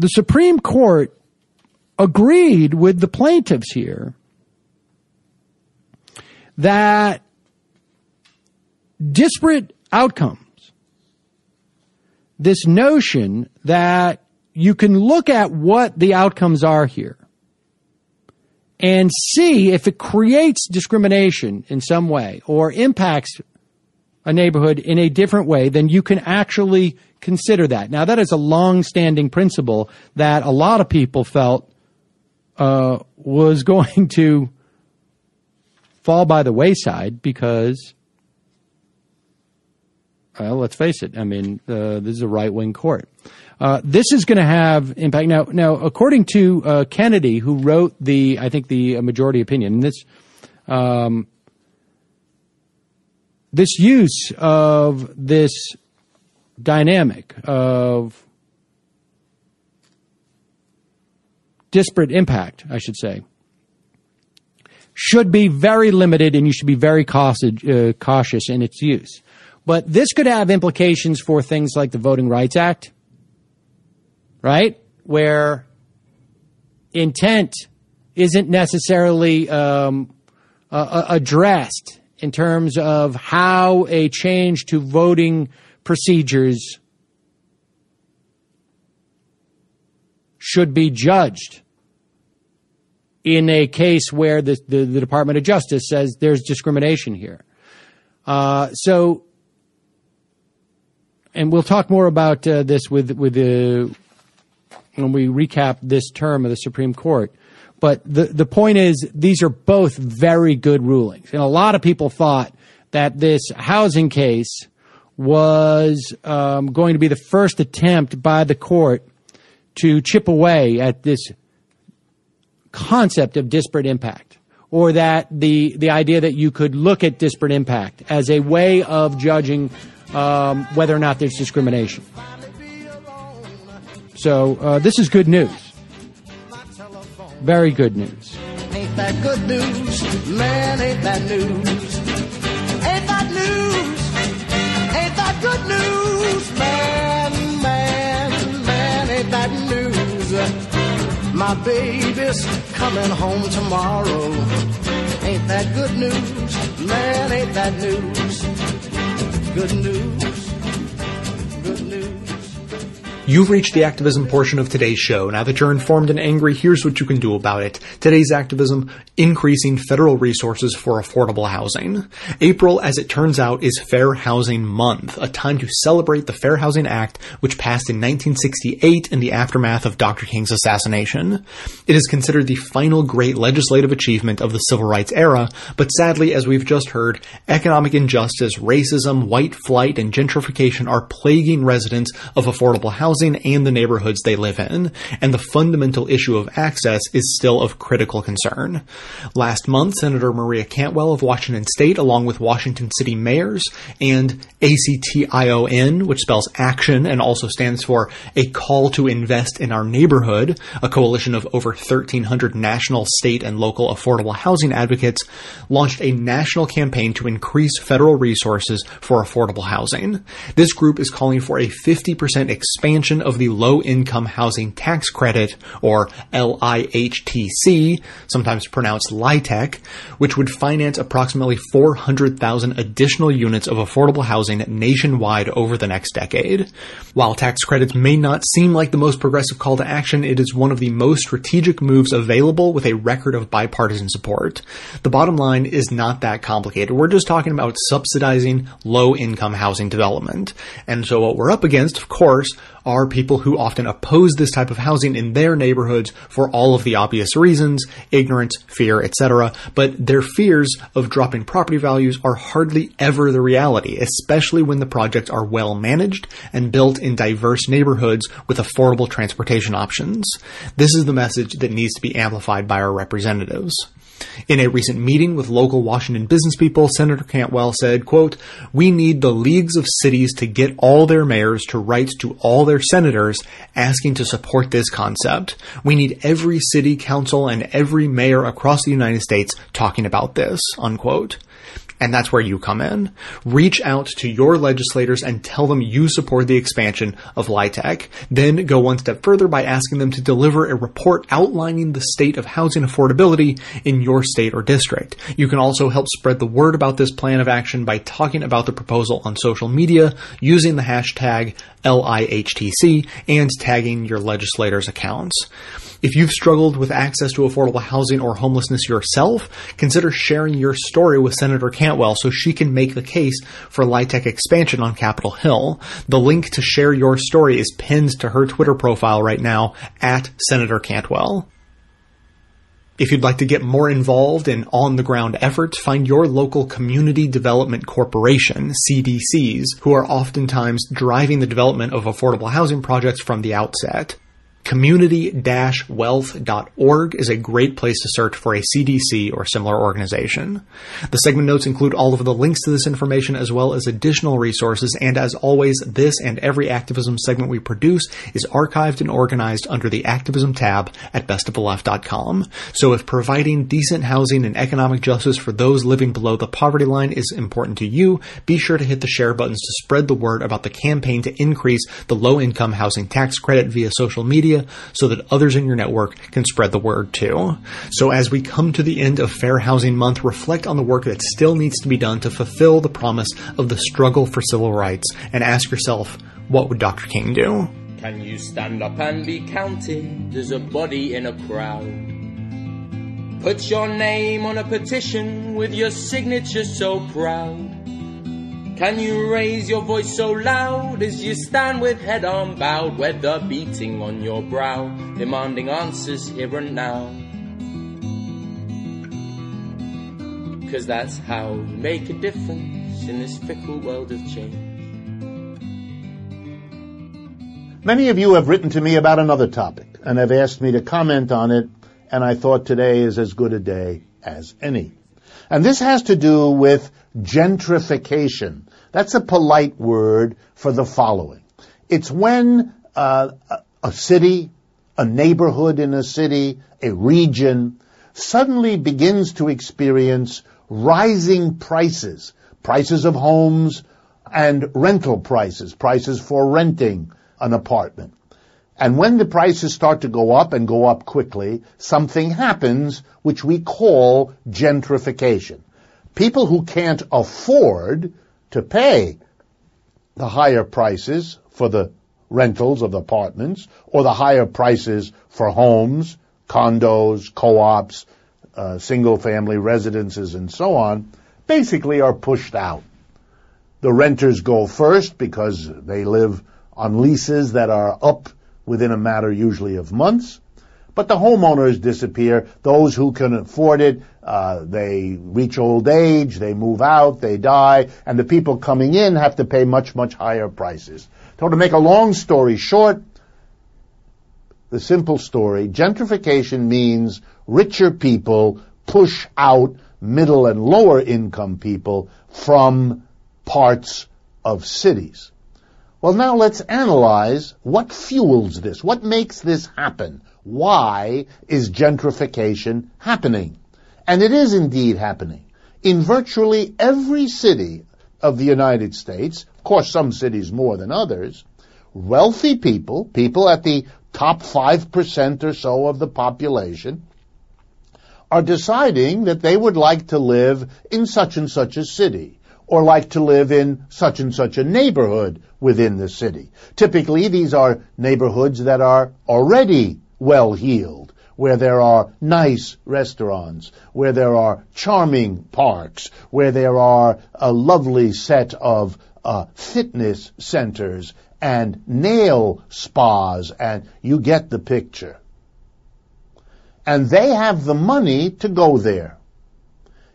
the Supreme Court agreed with the plaintiffs here that disparate outcomes, this notion that you can look at what the outcomes are here and see if it creates discrimination in some way or impacts a neighborhood in a different way, then you can actually consider that. Now, that is a long-standing principle that a lot of people felt uh, was going to fall by the wayside because, well, let's face it. I mean, uh, this is a right-wing court. Uh, this is going to have impact. Now, now, according to uh, Kennedy, who wrote the, I think the majority opinion, this, um, this use of this dynamic of disparate impact, I should say, should be very limited and you should be very cautious, uh, in its use. But this could have implications for things like the Voting Rights Act right? Where intent isn't necessarily um, uh, addressed in terms of how a change to voting procedures should be judged in a case where the, the, the Department of Justice says there's discrimination here. Uh, so, and we'll talk more about uh, this with with the when we recap this term of the Supreme Court. But the, the point is, these are both very good rulings. And a lot of people thought that this housing case was um, going to be the first attempt by the court to chip away at this concept of disparate impact or that the, the idea that you could look at disparate impact as a way of judging um, whether or not there's discrimination. So uh, this is good news. Very good news. Ain't that good news? Man, ain't that news? My baby's coming home tomorrow. Ain't that good news? Man, ain't that news? Good news? Good news. You've reached the activism portion of today's show. Now that you're informed and angry, here's what you can do about it. Today's activism, increasing federal resources for affordable housing. April, as it turns out, is Fair Housing Month, a time to celebrate the Fair Housing Act, which passed in 1968 in the aftermath of Dr. King's assassination. It is considered the final great legislative achievement of the civil rights era, but sadly, as we've just heard, economic injustice, racism, white flight, and gentrification are plaguing residents of affordable housing housing and the neighborhoods they live in, and the fundamental issue of access is still of critical concern. Last month, Senator Maria Cantwell of Washington State, along with Washington City mayors and ACTION, which spells action and also stands for a call to invest in our neighborhood, a coalition of over 1,300 national, state, and local affordable housing advocates, launched a national campaign to increase federal resources for affordable housing. This group is calling for a 50% expansion expansion of the Low Income Housing Tax Credit, or LIHTC, sometimes pronounced LIHTC, which would finance approximately 400,000 additional units of affordable housing nationwide over the next decade. While tax credits may not seem like the most progressive call to action, it is one of the most strategic moves available with a record of bipartisan support. The bottom line is not that complicated. We're just talking about subsidizing low income housing development. And so what we're up against, of course, are people who often oppose this type of housing in their neighborhoods for all of the obvious reasons, ignorance, fear, etc. But their fears of dropping property values are hardly ever the reality, especially when the projects are well managed and built in diverse neighborhoods with affordable transportation options. This is the message that needs to be amplified by our representatives. In a recent meeting with local Washington business people, Senator Cantwell said, quote, We need the leagues of cities to get all their mayors to write to all their senators asking to support this concept. We need every city council and every mayor across the United States talking about this, unquote. And that's where you come in. Reach out to your legislators and tell them you support the expansion of LIHTC. Then go one step further by asking them to deliver a report outlining the state of housing affordability in your state or district. You can also help spread the word about this plan of action by talking about the proposal on social media using the hashtag LIHTC and tagging your legislators' accounts. If you've struggled with access to affordable housing or homelessness yourself, consider sharing your story with Senator Cantwell so she can make the case for LIHTC expansion on Capitol Hill. The link to share your story is pinned to her Twitter profile right now at Senator Cantwell. If you'd like to get more involved in on the ground efforts, find your local Community Development Corporation, CDCs, who are oftentimes driving the development of affordable housing projects from the outset. Community-wealth.org is a great place to search for a CDC or similar organization. The segment notes include all of the links to this information as well as additional resources, and as always, this and every activism segment we produce is archived and organized under the activism tab at bestoftheleft.com. So if providing decent housing and economic justice for those living below the poverty line is important to you, be sure to hit the share buttons to spread the word about the campaign to increase the low income housing tax credit via social media so that others in your network can spread the word too. So as we come to the end of Fair Housing Month, reflect on the work that still needs to be done to fulfill the promise of the struggle for civil rights and ask yourself, what would Dr. King do? Can you stand up and be counted as a body in a crowd? Put your name on a petition with your signature so proud. Can you raise your voice so loud as you stand with head on bowed, weather beating on your brow, demanding answers here and now? Cause that's how you make a difference in this fickle world of change. Many of you have written to me about another topic and have asked me to comment on it, and I thought today is as good a day as any. And this has to do with gentrification. That's a polite word for the following. It's when uh, a city, a neighborhood in a city, a region suddenly begins to experience rising prices, prices of homes and rental prices, prices for renting an apartment. And when the prices start to go up and go up quickly, something happens which we call gentrification. People who can't afford to pay the higher prices for the rentals of apartments or the higher prices for homes, condos, co-ops, uh, single family residences and so on, basically are pushed out. The renters go first because they live on leases that are up within a matter usually of months. But the homeowners disappear. Those who can afford it, uh, they reach old age, they move out, they die, and the people coming in have to pay much, much higher prices. So to make a long story short, the simple story, gentrification means richer people push out middle and lower income people from parts of cities. Well, now let's analyze what fuels this. What makes this happen? Why is gentrification happening? And it is indeed happening. In virtually every city of the United States, of course some cities more than others, wealthy people, people at the top 5% or so of the population, are deciding that they would like to live in such and such a city or like to live in such and such a neighborhood within the city. Typically, these are neighborhoods that are already well heeled, where there are nice restaurants, where there are charming parks, where there are a lovely set of uh, fitness centers and nail spas, and you get the picture. And they have the money to go there.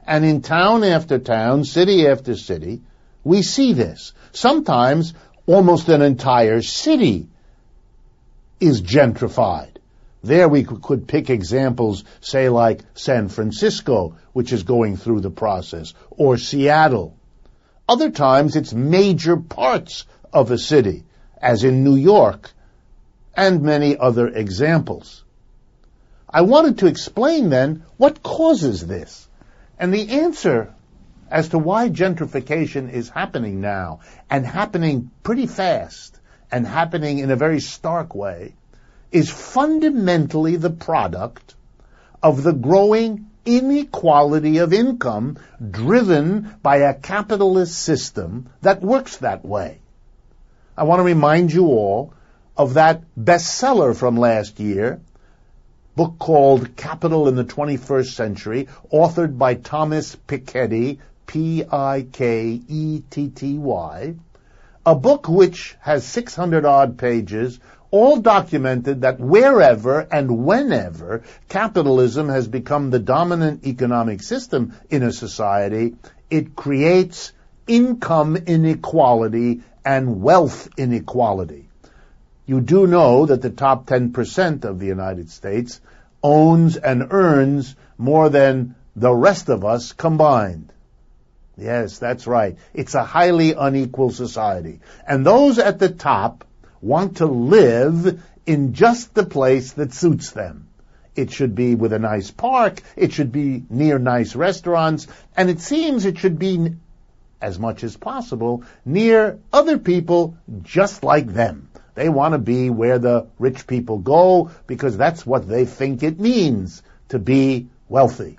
And in town after town, city after city, we see this. Sometimes almost an entire city is gentrified. There we could pick examples, say like San Francisco, which is going through the process, or Seattle. Other times it's major parts of a city, as in New York, and many other examples. I wanted to explain then what causes this. And the answer as to why gentrification is happening now and happening pretty fast and happening in a very stark way is fundamentally the product of the growing inequality of income driven by a capitalist system that works that way. I want to remind you all of that bestseller from last year, book called Capital in the 21st Century, authored by Thomas Piketty, P-I-K-E-T-T-Y, a book which has 600 odd pages, all documented that wherever and whenever capitalism has become the dominant economic system in a society, it creates income inequality and wealth inequality. You do know that the top 10% of the United States owns and earns more than the rest of us combined. Yes, that's right. It's a highly unequal society. And those at the top want to live in just the place that suits them. It should be with a nice park, it should be near nice restaurants, and it seems it should be, as much as possible, near other people just like them. They want to be where the rich people go because that's what they think it means to be wealthy.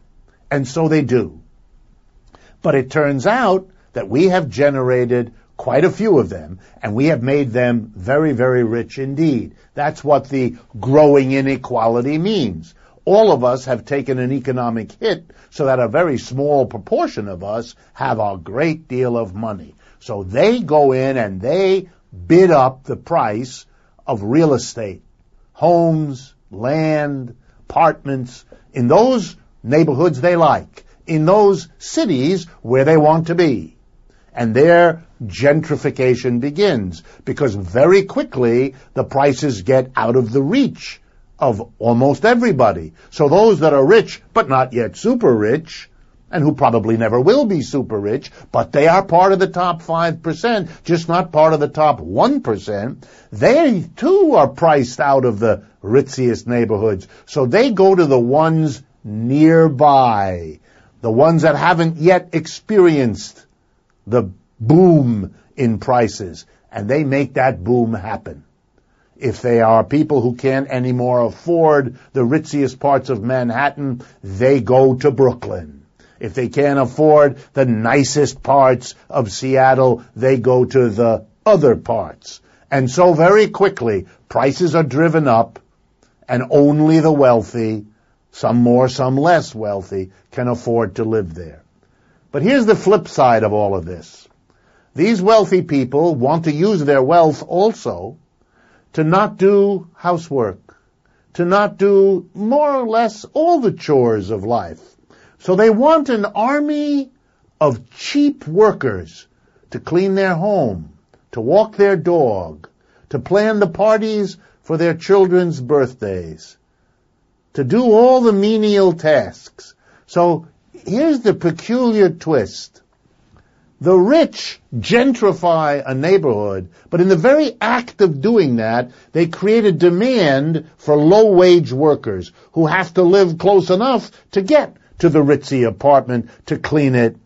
And so they do. But it turns out that we have generated quite a few of them, and we have made them very, very rich indeed. That's what the growing inequality means. All of us have taken an economic hit so that a very small proportion of us have a great deal of money. So they go in and they bid up the price of real estate, homes, land, apartments, in those neighborhoods they like in those cities where they want to be. And there gentrification begins because very quickly the prices get out of the reach of almost everybody. So those that are rich but not yet super rich and who probably never will be super rich, but they are part of the top 5%, just not part of the top 1%. They too are priced out of the ritziest neighborhoods. So they go to the ones nearby the ones that haven't yet experienced the boom in prices, and they make that boom happen. If they are people who can't anymore afford the ritziest parts of Manhattan, they go to Brooklyn. If they can't afford the nicest parts of Seattle, they go to the other parts. And so very quickly, prices are driven up, and only the wealthy some more, some less wealthy, can afford to live there. But here's the flip side of all of this. These wealthy people want to use their wealth also to not do housework, to not do more or less all the chores of life. So they want an army of cheap workers to clean their home, to walk their dog, to plan the parties for their children's birthdays, to do all the menial tasks. So here's the peculiar twist. The rich gentrify a neighborhood, but in the very act of doing that, they create a demand for low-wage workers who have to live close enough to get to the ritzy apartment, to clean it,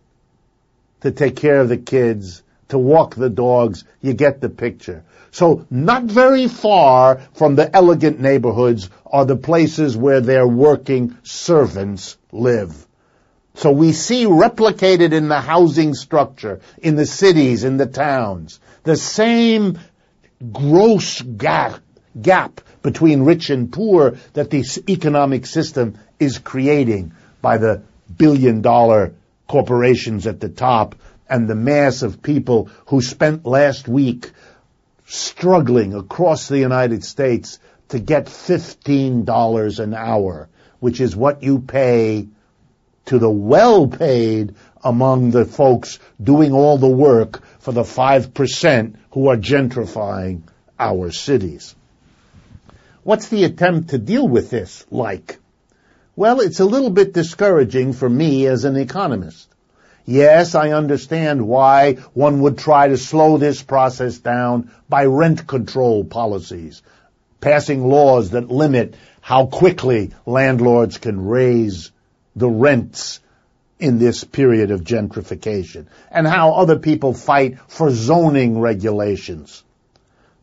to take care of the kids, to walk the dogs. You get the picture. So not very far from the elegant neighborhoods are the places where their working servants live. So we see replicated in the housing structure, in the cities, in the towns, the same gross gap, gap between rich and poor that the economic system is creating by the billion dollar corporations at the top and the mass of people who spent last week struggling across the United States to get $15 an hour, which is what you pay to the well paid among the folks doing all the work for the 5% who are gentrifying our cities. What's the attempt to deal with this like? Well, it's a little bit discouraging for me as an economist. Yes, I understand why one would try to slow this process down by rent control policies, passing laws that limit how quickly landlords can raise the rents in this period of gentrification and how other people fight for zoning regulations.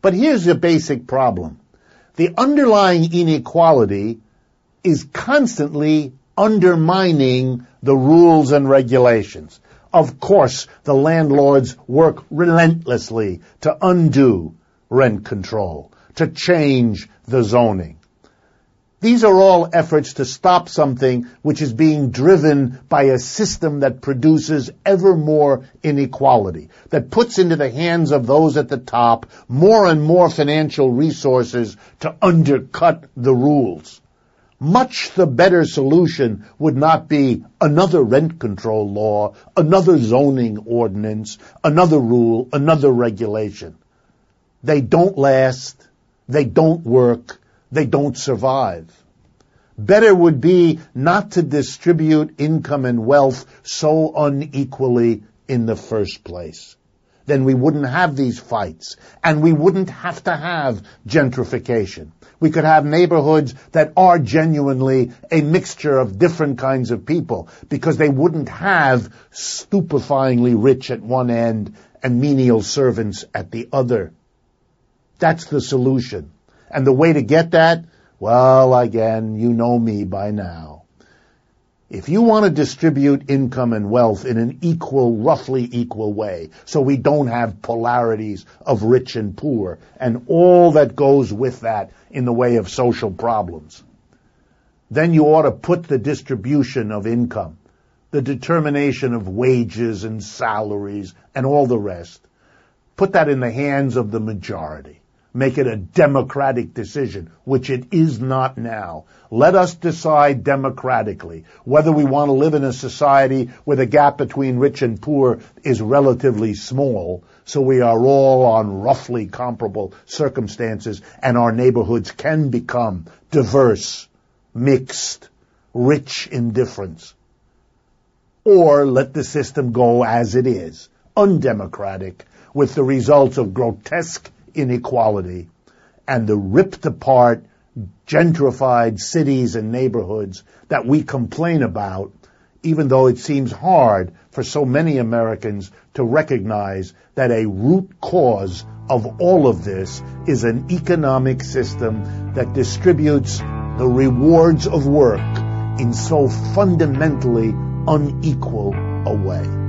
But here's the basic problem. The underlying inequality is constantly undermining the rules and regulations. Of course, the landlords work relentlessly to undo rent control, to change the zoning. These are all efforts to stop something which is being driven by a system that produces ever more inequality, that puts into the hands of those at the top more and more financial resources to undercut the rules. Much the better solution would not be another rent control law, another zoning ordinance, another rule, another regulation. They don't last, they don't work, they don't survive. Better would be not to distribute income and wealth so unequally in the first place. Then we wouldn't have these fights, and we wouldn't have to have gentrification. We could have neighborhoods that are genuinely a mixture of different kinds of people, because they wouldn't have stupefyingly rich at one end and menial servants at the other. That's the solution. And the way to get that? Well, again, you know me by now. If you want to distribute income and wealth in an equal, roughly equal way, so we don't have polarities of rich and poor and all that goes with that in the way of social problems, then you ought to put the distribution of income, the determination of wages and salaries and all the rest, put that in the hands of the majority make it a democratic decision, which it is not now. Let us decide democratically whether we want to live in a society where the gap between rich and poor is relatively small, so we are all on roughly comparable circumstances and our neighborhoods can become diverse, mixed, rich in difference. Or let the system go as it is, undemocratic, with the results of grotesque inequality and the ripped apart, gentrified cities and neighborhoods that we complain about, even though it seems hard for so many Americans to recognize that a root cause of all of this is an economic system that distributes the rewards of work in so fundamentally unequal a way.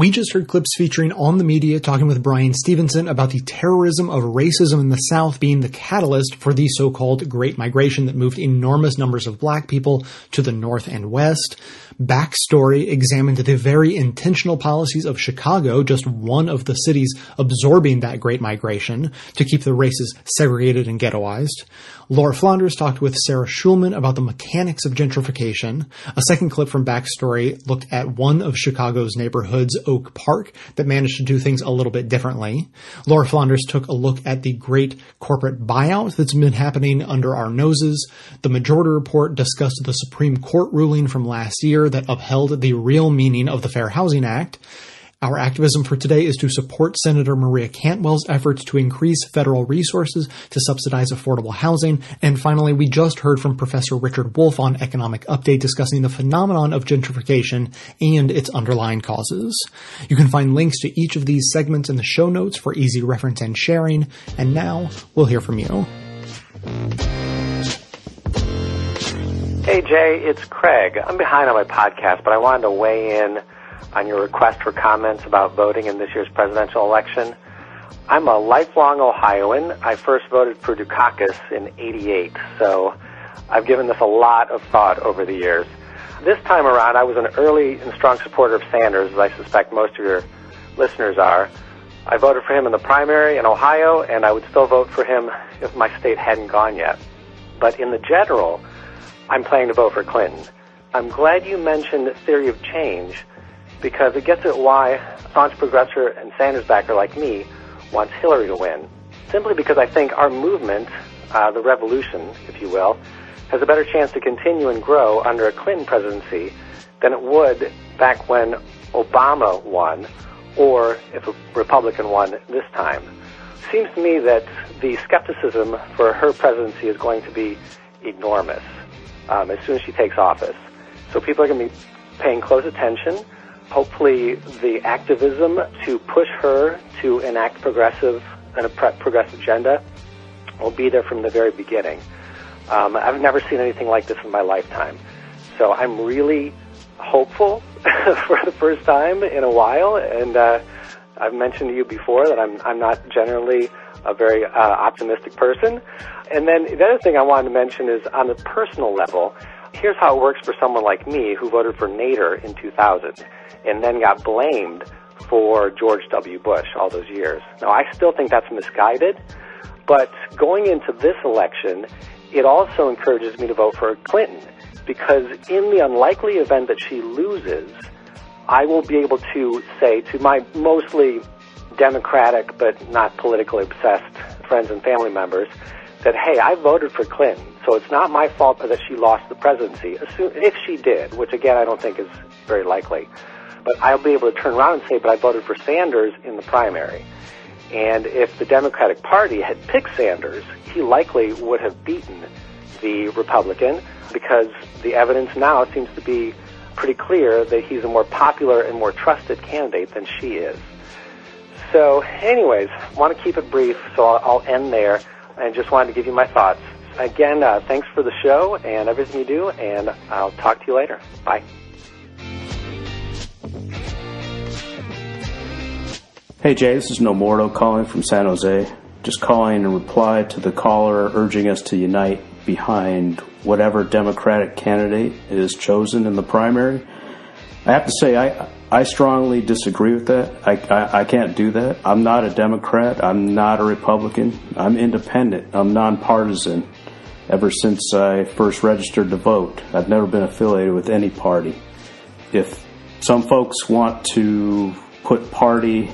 We just heard clips featuring On the Media talking with Bryan Stevenson about the terrorism of racism in the South being the catalyst for the so-called Great Migration that moved enormous numbers of black people to the North and West. Backstory examined the very intentional policies of Chicago, just one of the cities absorbing that Great Migration, to keep the races segregated and ghettoized. Laura Flanders talked with Sarah Schulman about the mechanics of gentrification. A second clip from Backstory looked at one of Chicago's neighborhoods, Oak Park, that managed to do things a little bit differently. Laura Flanders took a look at the great corporate buyout that's been happening under our noses. The majority report discussed the Supreme Court ruling from last year that upheld the real meaning of the Fair Housing Act. Our activism for today is to support Senator Maria Cantwell's efforts to increase federal resources to subsidize affordable housing. And finally, we just heard from Professor Richard Wolff on Economic Update discussing the phenomenon of gentrification and its underlying causes. You can find links to each of these segments in the show notes for easy reference and sharing. And now we'll hear from you. Hey Jay, it's Craig. I'm behind on my podcast, but I wanted to weigh in on your request for comments about voting in this year's presidential election. I'm a lifelong Ohioan. I first voted for Dukakis in 88, so I've given this a lot of thought over the years. This time around, I was an early and strong supporter of Sanders, as I suspect most of your listeners are. I voted for him in the primary in Ohio, and I would still vote for him if my state hadn't gone yet. But in the general, I'm planning to vote for Clinton. I'm glad you mentioned the theory of change because it gets at why staunch progressor and Sanders backer like me wants Hillary to win. Simply because I think our movement, uh, the revolution, if you will, has a better chance to continue and grow under a Clinton presidency than it would back when Obama won or if a Republican won this time. Seems to me that the skepticism for her presidency is going to be enormous um, as soon as she takes office. So people are going to be paying close attention. Hopefully, the activism to push her to enact progressive and a progressive agenda will be there from the very beginning. Um, I've never seen anything like this in my lifetime. So I'm really hopeful for the first time in a while, and uh, I've mentioned to you before that I'm I'm not generally a very uh, optimistic person. And then the other thing I wanted to mention is on a personal level. Here's how it works for someone like me who voted for Nader in 2000 and then got blamed for George W. Bush all those years. Now, I still think that's misguided, but going into this election, it also encourages me to vote for Clinton because in the unlikely event that she loses, I will be able to say to my mostly Democratic but not politically obsessed friends and family members that, hey, I voted for Clinton, so it's not my fault that she lost the presidency. If she did, which again I don't think is very likely, but I'll be able to turn around and say, but I voted for Sanders in the primary. And if the Democratic Party had picked Sanders, he likely would have beaten the Republican because the evidence now seems to be pretty clear that he's a more popular and more trusted candidate than she is. So, anyways, want to keep it brief, so I'll, I'll end there and just wanted to give you my thoughts. Again, uh, thanks for the show and everything you do, and I'll talk to you later. Bye. Hey Jay, this is Nomordo calling from San Jose. Just calling in reply to the caller urging us to unite behind whatever Democratic candidate is chosen in the primary. I have to say, I I strongly disagree with that. I, I, I can't do that. I'm not a Democrat. I'm not a Republican. I'm independent. I'm nonpartisan. Ever since I first registered to vote, I've never been affiliated with any party. If some folks want to put party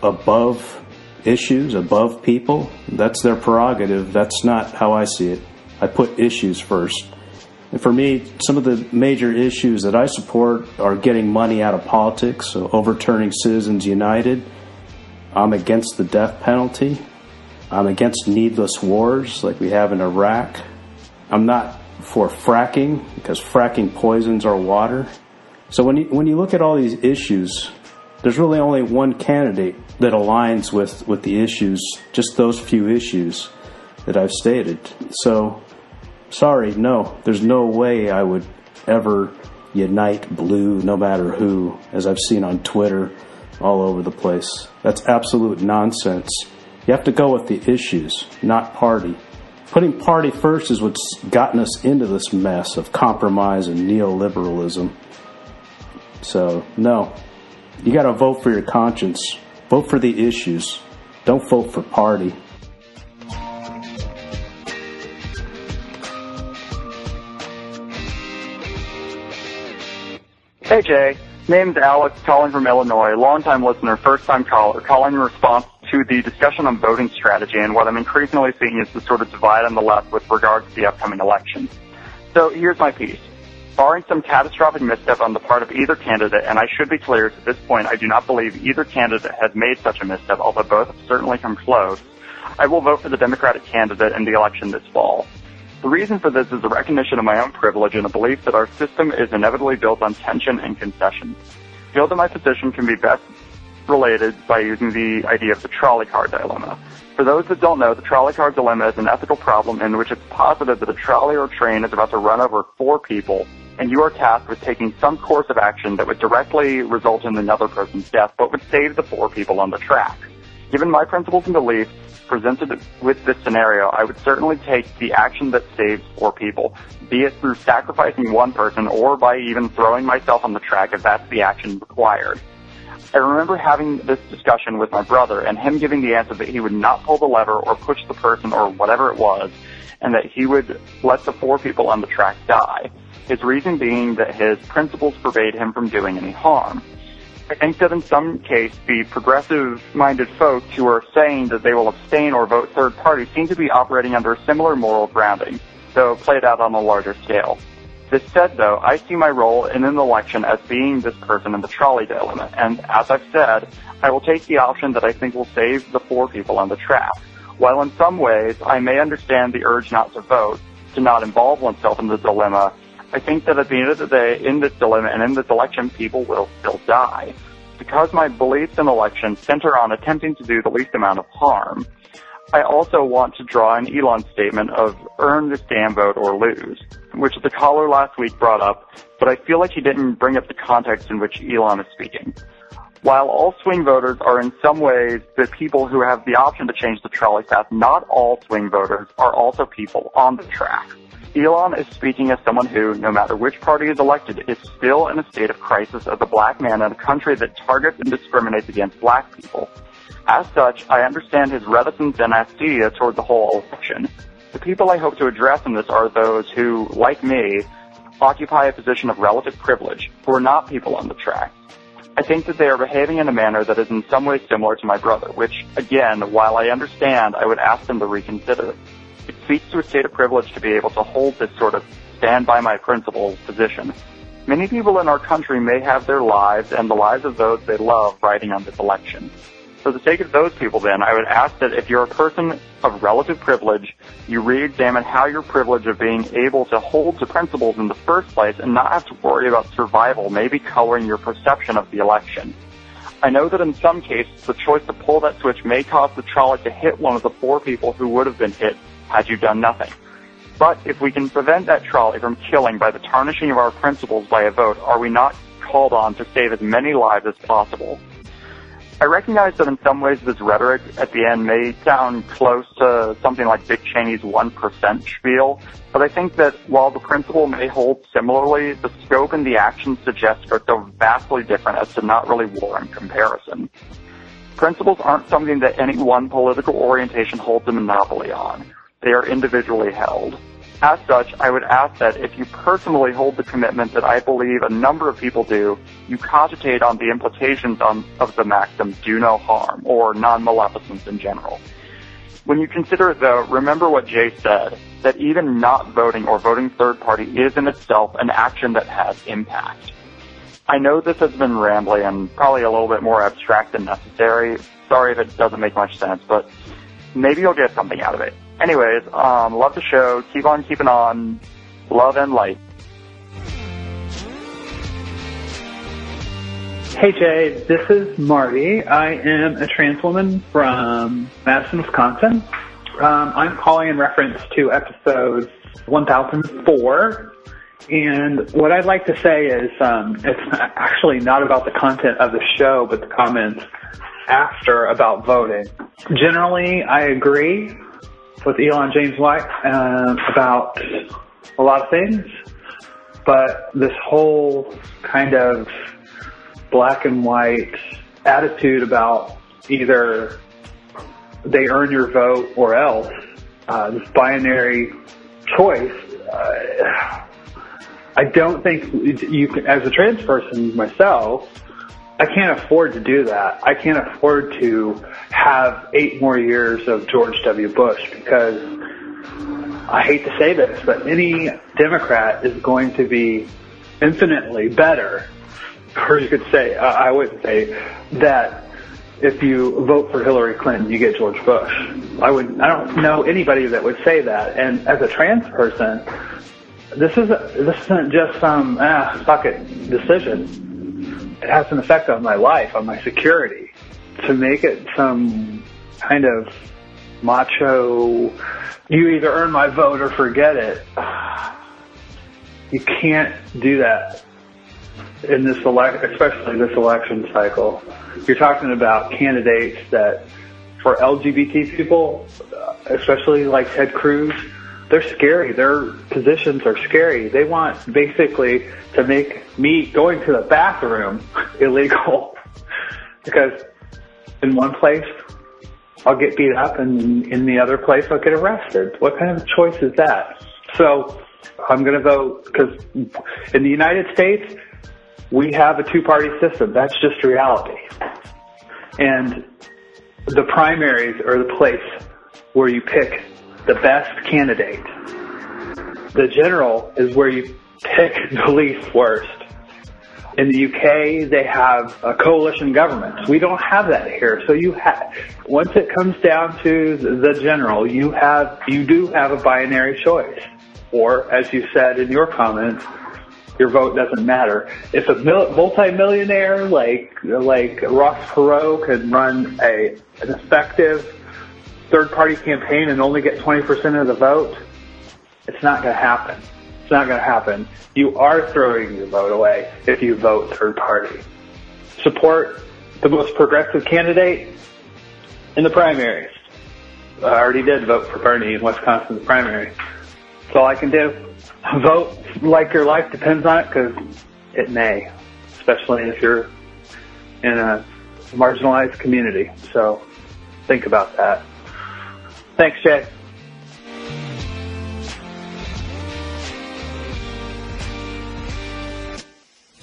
above issues, above people, that's their prerogative. That's not how I see it. I put issues first. For me, some of the major issues that I support are getting money out of politics, so overturning Citizens United. I'm against the death penalty. I'm against needless wars like we have in Iraq. I'm not for fracking because fracking poisons our water. So when you, when you look at all these issues, there's really only one candidate that aligns with, with the issues, just those few issues that I've stated. So sorry, no, there's no way I would ever unite blue, no matter who, as I've seen on Twitter all over the place. That's absolute nonsense. You have to go with the issues, not party. Putting party first is what's gotten us into this mess of compromise and neoliberalism. So, no. You got to vote for your conscience. Vote for the issues. Don't vote for party. Hey Jay, name's Alex, calling from Illinois, longtime listener, first time caller, calling in response to the discussion on voting strategy and what I'm increasingly seeing is the sort of divide on the left with regards to the upcoming election. So here's my piece. Barring some catastrophic misstep on the part of either candidate, and I should be clear at this point, I do not believe either candidate has made such a misstep, although both have certainly come close, I will vote for the Democratic candidate in the election this fall. The reason for this is a recognition of my own privilege and a belief that our system is inevitably built on tension and concession. I feel that my position can be best related by using the idea of the trolley car dilemma. For those that don't know, the trolley car dilemma is an ethical problem in which it's posited that a trolley or train is about to run over four people, and you are tasked with taking some course of action that would directly result in another person's death, but would save the four people on the track. Given my principles and beliefs, presented with this scenario, I would certainly take the action that saves four people, be it through sacrificing one person or by even throwing myself on the track if that's the action required. I remember having this discussion with my brother and him giving the answer that he would not pull the lever or push the person or whatever it was, and that he would let the four people on the track die. His reason being that his principles forbade him from doing any harm. I think that in some case, the progressive-minded folks who are saying that they will abstain or vote third party seem to be operating under a similar moral grounding. so played out on a larger scale. This said, though, I see my role in an election as being this person in the trolley dilemma, and as I've said, I will take the option that I think will save the poor people on the track. While in some ways I may understand the urge not to vote, to not involve oneself in the dilemma, I think that at the end of the day, in this dilemma and in this election, people will still die. Because my beliefs in elections center on attempting to do the least amount of harm, I also want to draw an Elon statement of earn this damn vote or lose, which the caller last week brought up, but I feel like he didn't bring up the context in which Elon is speaking. While all swing voters are in some ways the people who have the option to change the trolley path, not all swing voters are also people on the track. Elon is speaking as someone who, no matter which party is elected, is still in a state of crisis as a black man in a country that targets and discriminates against black people. As such, I understand his reticence and acedia toward the whole election. The people I hope to address in this are those who, like me, occupy a position of relative privilege, who are not people on the track. I think that they are behaving in a manner that is in some way similar to my brother, which, again, while I understand, I would ask them to reconsider. It speaks to a state of privilege to be able to hold this sort of stand by my principles position. Many people in our country may have their lives and the lives of those they love riding on this election. For the sake of those people then, I would ask that if you're a person of relative privilege, you re-examine how your privilege of being able to hold to principles in the first place and not have to worry about survival may be coloring your perception of the election. I know that in some cases, the choice to pull that switch may cause the trolley to hit one of the four people who would have been hit had you done nothing. But if we can prevent that trolley from killing by the tarnishing of our principles by a vote, are we not called on to save as many lives as possible? I recognize that in some ways this rhetoric at the end may sound close to something like Dick Cheney's 1% spiel, but I think that while the principle may hold similarly, the scope and the actions suggest are so vastly different as to not really warrant comparison. Principles aren't something that any one political orientation holds a monopoly on. They are individually held. As such, I would ask that if you personally hold the commitment that I believe a number of people do, you cogitate on the implications on, of the maxim, do no harm, or non-maleficence in general. When you consider it though, remember what Jay said, that even not voting or voting third party is in itself an action that has impact. I know this has been rambling and probably a little bit more abstract than necessary. Sorry if it doesn't make much sense, but maybe you'll get something out of it. Anyways, um, love the show. Keep on keeping on. Love and light. Hey Jay, this is Marty. I am a trans woman from Madison, Wisconsin. Um, I'm calling in reference to episode 1004. And what I'd like to say is, um, it's actually not about the content of the show, but the comments after about voting. Generally, I agree with Elon James White uh, about a lot of things, but this whole kind of black and white attitude about either they earn your vote or else, uh, this binary choice, uh, I don't think you can, as a trans person myself, I can't afford to do that. I can't afford to have eight more years of George W. Bush because I hate to say this, but any Democrat is going to be infinitely better, or you could say, uh, I wouldn't say that if you vote for Hillary Clinton, you get George Bush. I would, I don't know anybody that would say that. And as a trans person, this is a, this isn't just some ah fuck it decision it has an effect on my life, on my security. To make it some kind of macho, you either earn my vote or forget it. You can't do that in this elect, especially this election cycle. You're talking about candidates that, for LGBT people, especially like Ted Cruz, they're scary. Their positions are scary. They want basically to make me going to the bathroom illegal because in one place I'll get beat up and in the other place I'll get arrested. What kind of choice is that? So I'm going to vote because in the United States we have a two-party system. That's just reality. And the primaries are the place where you pick the best candidate. the general is where you pick the least worst. In the UK, they have a coalition government. We don't have that here. So you have, once it comes down to the general, you have, you do have a binary choice. Or, as you said in your comments, your vote doesn't matter. If a mil- multimillionaire like like Ross Perot can run a an effective third party campaign and only get 20% of the vote, it's not going to happen. It's not going to happen. You are throwing your vote away if you vote third party. Support the most progressive candidate in the primaries. I already did vote for Bernie in Wisconsin's primary. That's all I can do. Vote like your life depends on it because it may, especially if you're in a marginalized community. So think about that. Thanks, Jay.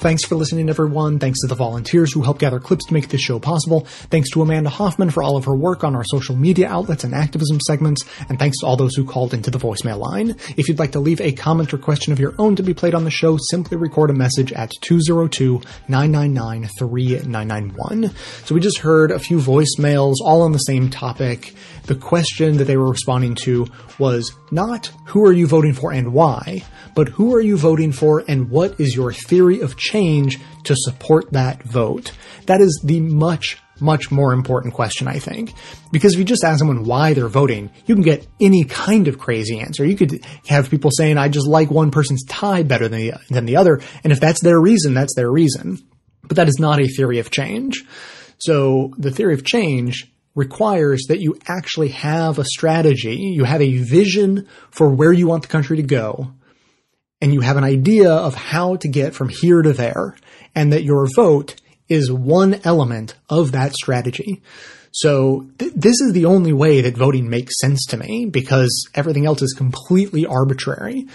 Thanks for listening, everyone. Thanks to the volunteers who help gather clips to make this show possible. Thanks to Amanda Hoffman for all of her work on our social media outlets and activism segments. And thanks to all those who called into the voicemail line. If you'd like to leave a comment or question of your own to be played on the show, simply record a message at 202-999-3991. So we just heard a few voicemails all on the same topic. The question that they were responding to was not who are you voting for and why, but who are you voting for and what is your theory of change to support that vote? That is the much, much more important question, I think. Because if you just ask someone why they're voting, you can get any kind of crazy answer. You could have people saying, I just like one person's tie better than the, than the other. And if that's their reason, that's their reason. But that is not a theory of change. So the theory of change requires that you actually have a strategy, you have a vision for where you want the country to go, and you have an idea of how to get from here to there, and that your vote is one element of that strategy. So th- this is the only way that voting makes sense to me because everything else is completely arbitrary.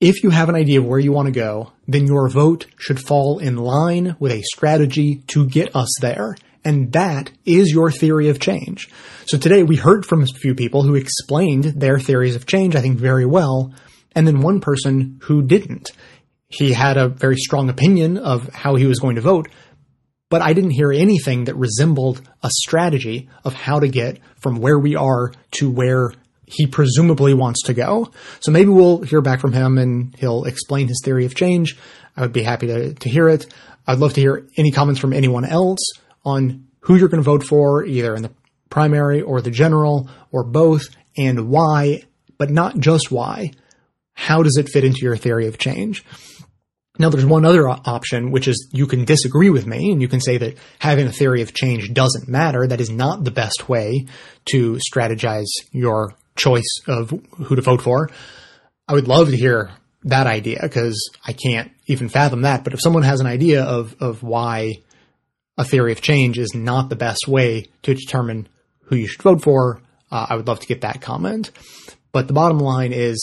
If you have an idea of where you want to go, then your vote should fall in line with a strategy to get us there. And that is your theory of change. So today we heard from a few people who explained their theories of change, I think very well, and then one person who didn't. He had a very strong opinion of how he was going to vote, but I didn't hear anything that resembled a strategy of how to get from where we are to where he presumably wants to go. So maybe we'll hear back from him and he'll explain his theory of change. I would be happy to, to hear it. I'd love to hear any comments from anyone else on who you're going to vote for, either in the primary or the general or both, and why, but not just why. How does it fit into your theory of change? Now, there's one other option, which is you can disagree with me and you can say that having a theory of change doesn't matter. That is not the best way to strategize your choice of who to vote for. I would love to hear that idea because I can't even fathom that. But if someone has an idea of, of why a theory of change is not the best way to determine who you should vote for, uh, I would love to get that comment. But the bottom line is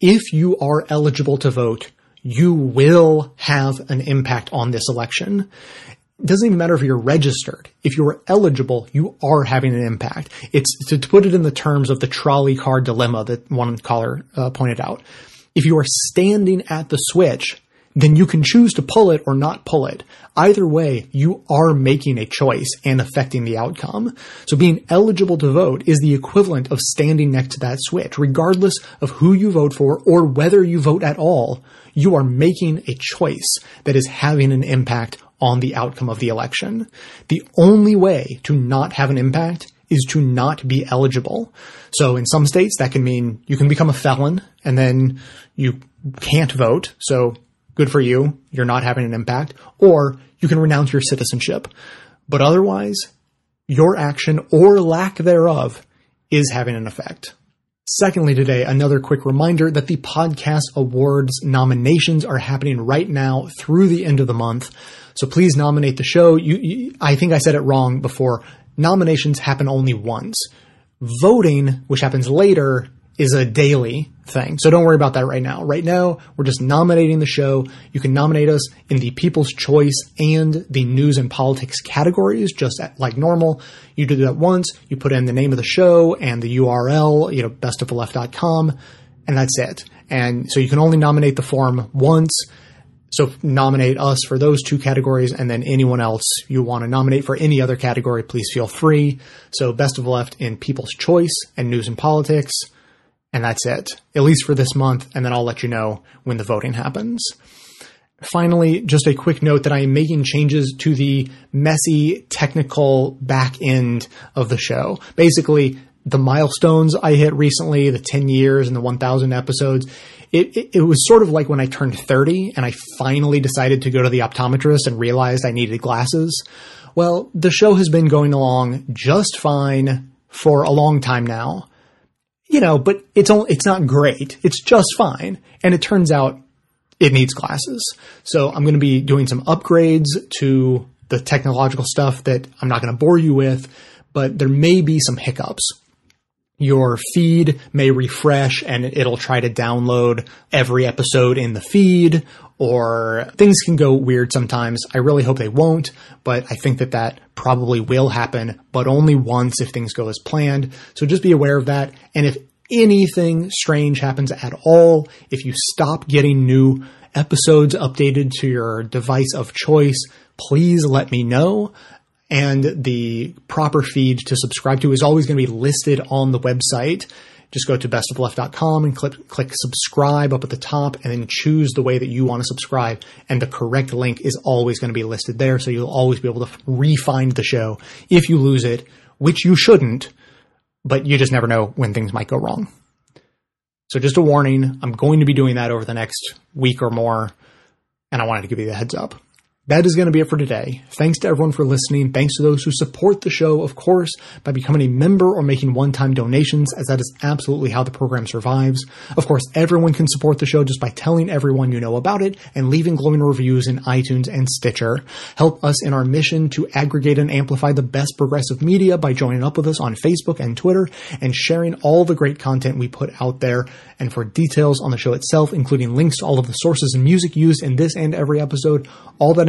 if you are eligible to vote, you will have an impact on this election. It doesn't even matter if you're registered. If you're eligible, you are having an impact. It's to, put it in the terms of the trolley car dilemma that one caller uh, pointed out. If you are standing at the switch, then you can choose to pull it or not pull it. Either way, you are making a choice and affecting the outcome. So being eligible to vote is the equivalent of standing next to that switch. Regardless of who you vote for or whether you vote at all, you are making a choice that is having an impact on the outcome of the election. The only way to not have an impact is to not be eligible. So in some states, that can mean you can become a felon and then you can't vote. So good for you. You're not having an impact. Or you can renounce your citizenship. But otherwise, your action or lack thereof is having an effect. Secondly, today, another quick reminder that the podcast awards nominations are happening right now through the end of the month. So please nominate the show. You, you, I think I said it wrong before. Nominations happen only once. Voting, which happens later, is a daily thing. So don't worry about that right now. Right now, we're just nominating the show. You can nominate us in the People's Choice and the News and Politics categories, just like normal. You do that once, you put in the name of the show and the URL, you know, bestoftheleft.com, and that's it. And so you can only nominate the form once. So nominate us for those two categories, and then anyone else you want to nominate for any other category, please feel free. So best of left in People's Choice and News and Politics, and that's it, at least for this month. And then I'll let you know when the voting happens. Finally, just a quick note that I am making changes to the messy technical back end of the show. Basically, the milestones I hit recently, the 10 years and the 1000 episodes, it, it, it, was sort of like when I turned 30 and I finally decided to go to the optometrist and realized I needed glasses. Well, the show has been going along just fine for a long time now. You know, but it's only, it's not great. It's just fine. And it turns out it needs glasses. So I'm going to be doing some upgrades to the technological stuff that I'm not going to bore you with, but there may be some hiccups your feed may refresh and it'll try to download every episode in the feed or things can go weird sometimes. I really hope they won't, but I think that that probably will happen, but only once if things go as planned. So just be aware of that. And if anything strange happens at all, if you stop getting new episodes updated to your device of choice, please let me know and the proper feed to subscribe to is always going to be listed on the website. Just go to bestoftheleft.com and click, click subscribe up at the top and then choose the way that you want to subscribe. And the correct link is always going to be listed there. So you'll always be able to re-find the show if you lose it, which you shouldn't, but you just never know when things might go wrong. So just a warning, I'm going to be doing that over the next week or more. And I wanted to give you the heads up. That is going to be it for today. Thanks to everyone for listening. Thanks to those who support the show, of course, by becoming a member or making one-time donations, as that is absolutely how the program survives. Of course, everyone can support the show just by telling everyone you know about it and leaving glowing reviews in iTunes and Stitcher. Help us in our mission to aggregate and amplify the best progressive media by joining up with us on Facebook and Twitter and sharing all the great content we put out there. And for details on the show itself, including links to all of the sources and music used in this and every episode, all that